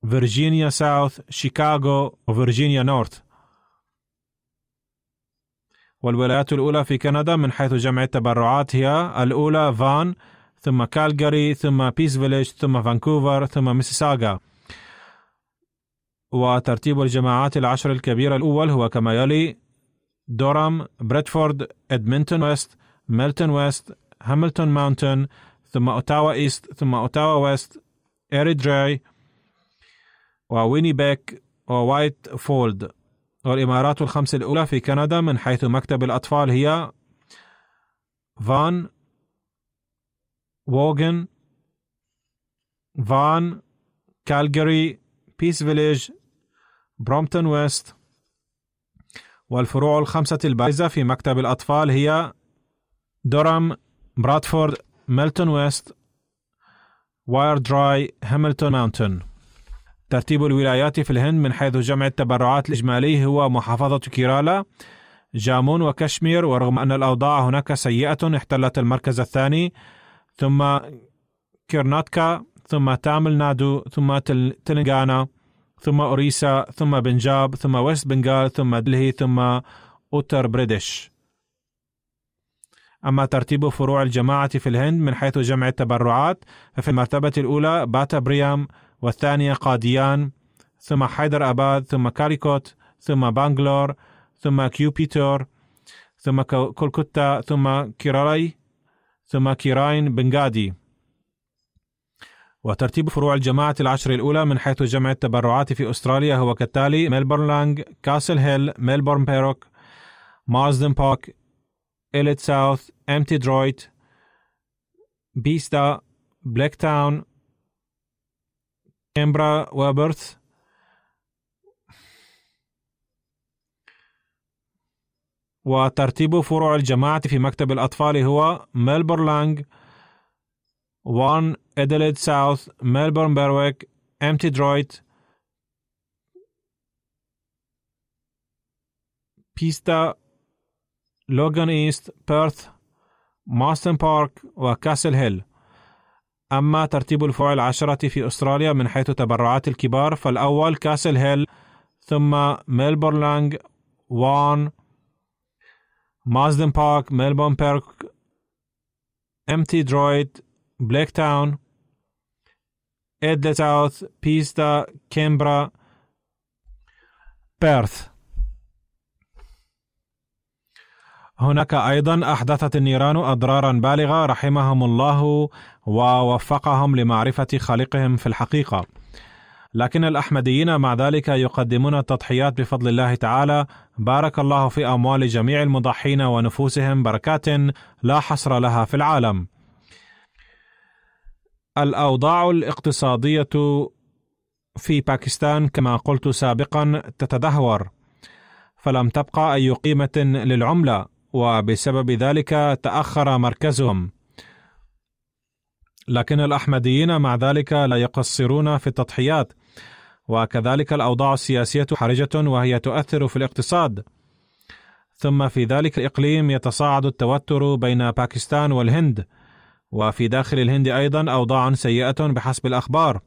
فيرجينيا ساوث، شيكاغو، وفيرجينيا نورث. والولايات الأولى في كندا من حيث جمع التبرعات هي الأولى فان، ثم كالجاري، ثم بيس فيليج، ثم فانكوفر، ثم ميسيساغا. وترتيب الجماعات العشر الكبيرة الأول هو كما يلي دورام بريدفورد إدمنتون ويست ميلتون ويست هاملتون ماونتن ثم أوتاوا إيست ثم أوتاوا ويست إيريدراي ووينيبيك ووايت فولد. والإمارات الخمس الأولى في كندا من حيث مكتب الأطفال هي فان ووغن فان كالجاري بيس فيليج برامتون ويست والفروع الخمسة البارزة في مكتب الأطفال هي دورام برادفورد ميلتون ويست وإيردراي هاملتون ماونتن ترتيب الولايات في الهند من حيث جمع التبرعات الإجمالي هو محافظة كيرالا جامو وكشمير ورغم أن الأوضاع هناك سيئة احتلت المركز الثاني ثم كيرناتكا ثم تامل نادو ثم تلنغانا. ثم أوريسا ثم بنجاب ثم ويست بنغال ثم دلهي ثم أوتر بريدش. أما ترتيب فروع الجماعة في الهند من حيث جمع التبرعات ففي المرتبة الأولى باتا بريام والثانية قاديان ثم حيدر أباد ثم كاريكوت ثم بانغلور ثم كويمباتور ثم كولكوتا ثم كيراي ثم كيراين بنغادي. وترتيب فروع الجماعة العشر الأولى من حيث جمع التبرعات في أستراليا هو كالتالي ميلبورن لانج كاسل هيل ميلبورن بيروك مارزدن بارك إليت ساوث أمتي درويت بيستا بلاك تاون كامبرا وبرث وترتيب فروع الجماعة في مكتب الأطفال هو ميلبورن لانج 1 Adelaide South, Melbourne Berwick, Empty Droid, بيستا لوغان إيست بيرث ماستن بارك وكاسل هيل أما ترتيب الفروع العشرة في أستراليا من حيث تبرعات الكبار فالأول كاسل هيل ثم ميلبورن لانج وان مازدن بارك ميلبورن بارك امتي درويد بليك تاون إدل ساوث بيستا كيمبرا بيرث هناك أيضا أحدثت النيران أضرارا بالغة رحمهم الله ووفقهم لمعرفة خالقهم في الحقيقة. لكن الأحمديين مع ذلك يقدمون التضحيات بفضل الله تعالى. بارك الله في أموال جميع المضحين ونفوسهم بركات لا حصر لها في العالم. الأوضاع الاقتصادية في باكستان كما قلت سابقا تتدهور فلم تبقى أي قيمة للعملة وبسبب ذلك تأخر مركزهم. لكن الأحمديين مع ذلك لا يقصرون في التضحيات وكذلك الأوضاع السياسية حرجة وهي تؤثر في الاقتصاد. ثم في ذلك الإقليم يتصاعد التوتر بين باكستان والهند وفي داخل الهند أيضا أوضاع سيئة بحسب الأخبار.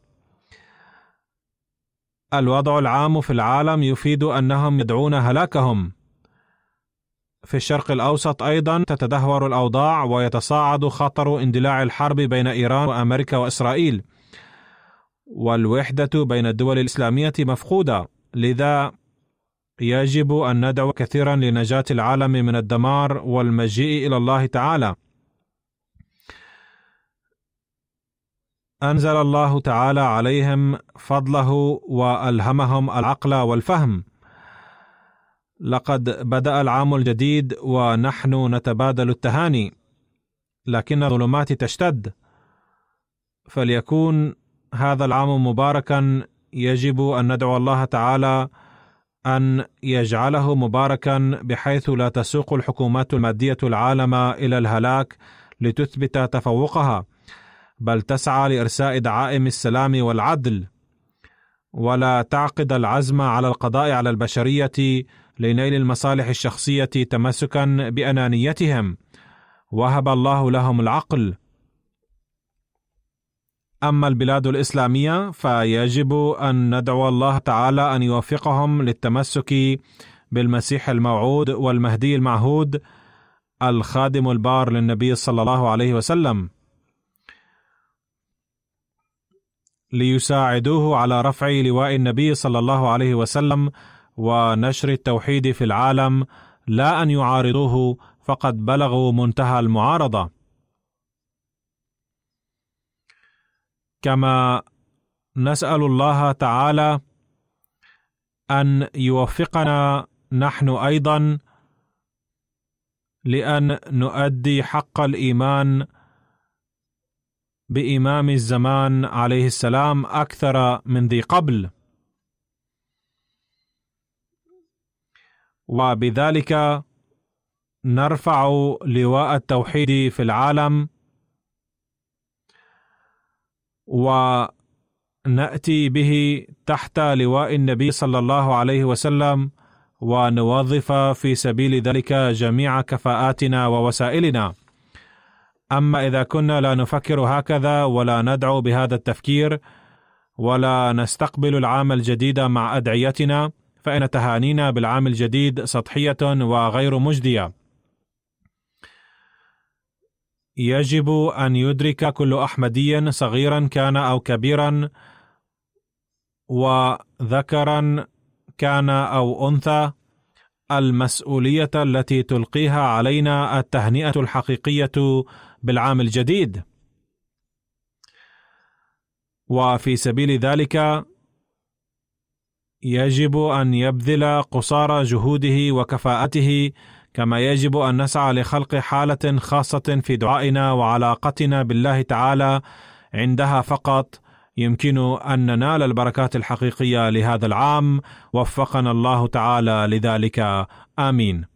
الوضع العام في العالم يفيد أنهم يدعون هلاكهم. في الشرق الأوسط أيضا تتدهور الأوضاع ويتصاعد خطر اندلاع الحرب بين إيران وأمريكا وإسرائيل. والوحدة بين الدول الإسلامية مفقودة لذا يجب أن ندعو كثيرا لنجاة العالم من الدمار والمجيء إلى الله تعالى. أنزل الله تعالى عليهم فضله وألهمهم العقل والفهم. لقد بدأ العام الجديد ونحن نتبادل التهاني لكن الظلمات تشتد. فليكون هذا العام مباركا يجب أن ندعو الله تعالى أن يجعله مباركا بحيث لا تسوق الحكومات المادية العالم إلى الهلاك لتثبت تفوقها. بل تسعى لإرساء دعائم السلام والعدل ولا تعقد العزم على القضاء على البشرية لنيل المصالح الشخصية تمسكا بأنانيتهم. وهب الله لهم العقل. أما البلاد الإسلامية فيجب أن ندعو الله تعالى أن يوفقهم للتمسك بالمسيح الموعود والمهدي المعهود الخادم البار للنبي صلى الله عليه وسلم. ليساعدوه على رفع لواء النبي صلى الله عليه وسلم ونشر التوحيد في العالم لا أن يعارضوه فقد بلغوا منتهى المعارضة. كما نسأل الله تعالى أن يوفقنا نحن أيضا لأن نؤدي حق الإيمان بإمام الزمان عليه السلام أكثر من ذي قبل. وبذلك نرفع لواء التوحيد في العالم ونأتي به تحت لواء النبي صلى الله عليه وسلم ونوظف في سبيل ذلك جميع كفاءاتنا ووسائلنا. أما إذا كنا لا نفكر هكذا ولا ندعو بهذا التفكير ولا نستقبل العام الجديد مع أدعيتنا فإن تهانينا بالعام الجديد سطحية وغير مجدية. يجب أن يدرك كل أحمدي صغيرا كان أو كبيرا وذكرا كان أو أنثى المسؤولية التي تلقيها علينا التهنئة الحقيقية بالعام الجديد. وفي سبيل ذلك يجب أن يبذل قصارى جهوده وكفاءته كما يجب أن نسعى لخلق حالة خاصة في دعائنا وعلاقتنا بالله تعالى. عندها فقط يمكن أن ننال البركات الحقيقية لهذا العام. وفقنا الله تعالى لذلك. آمين.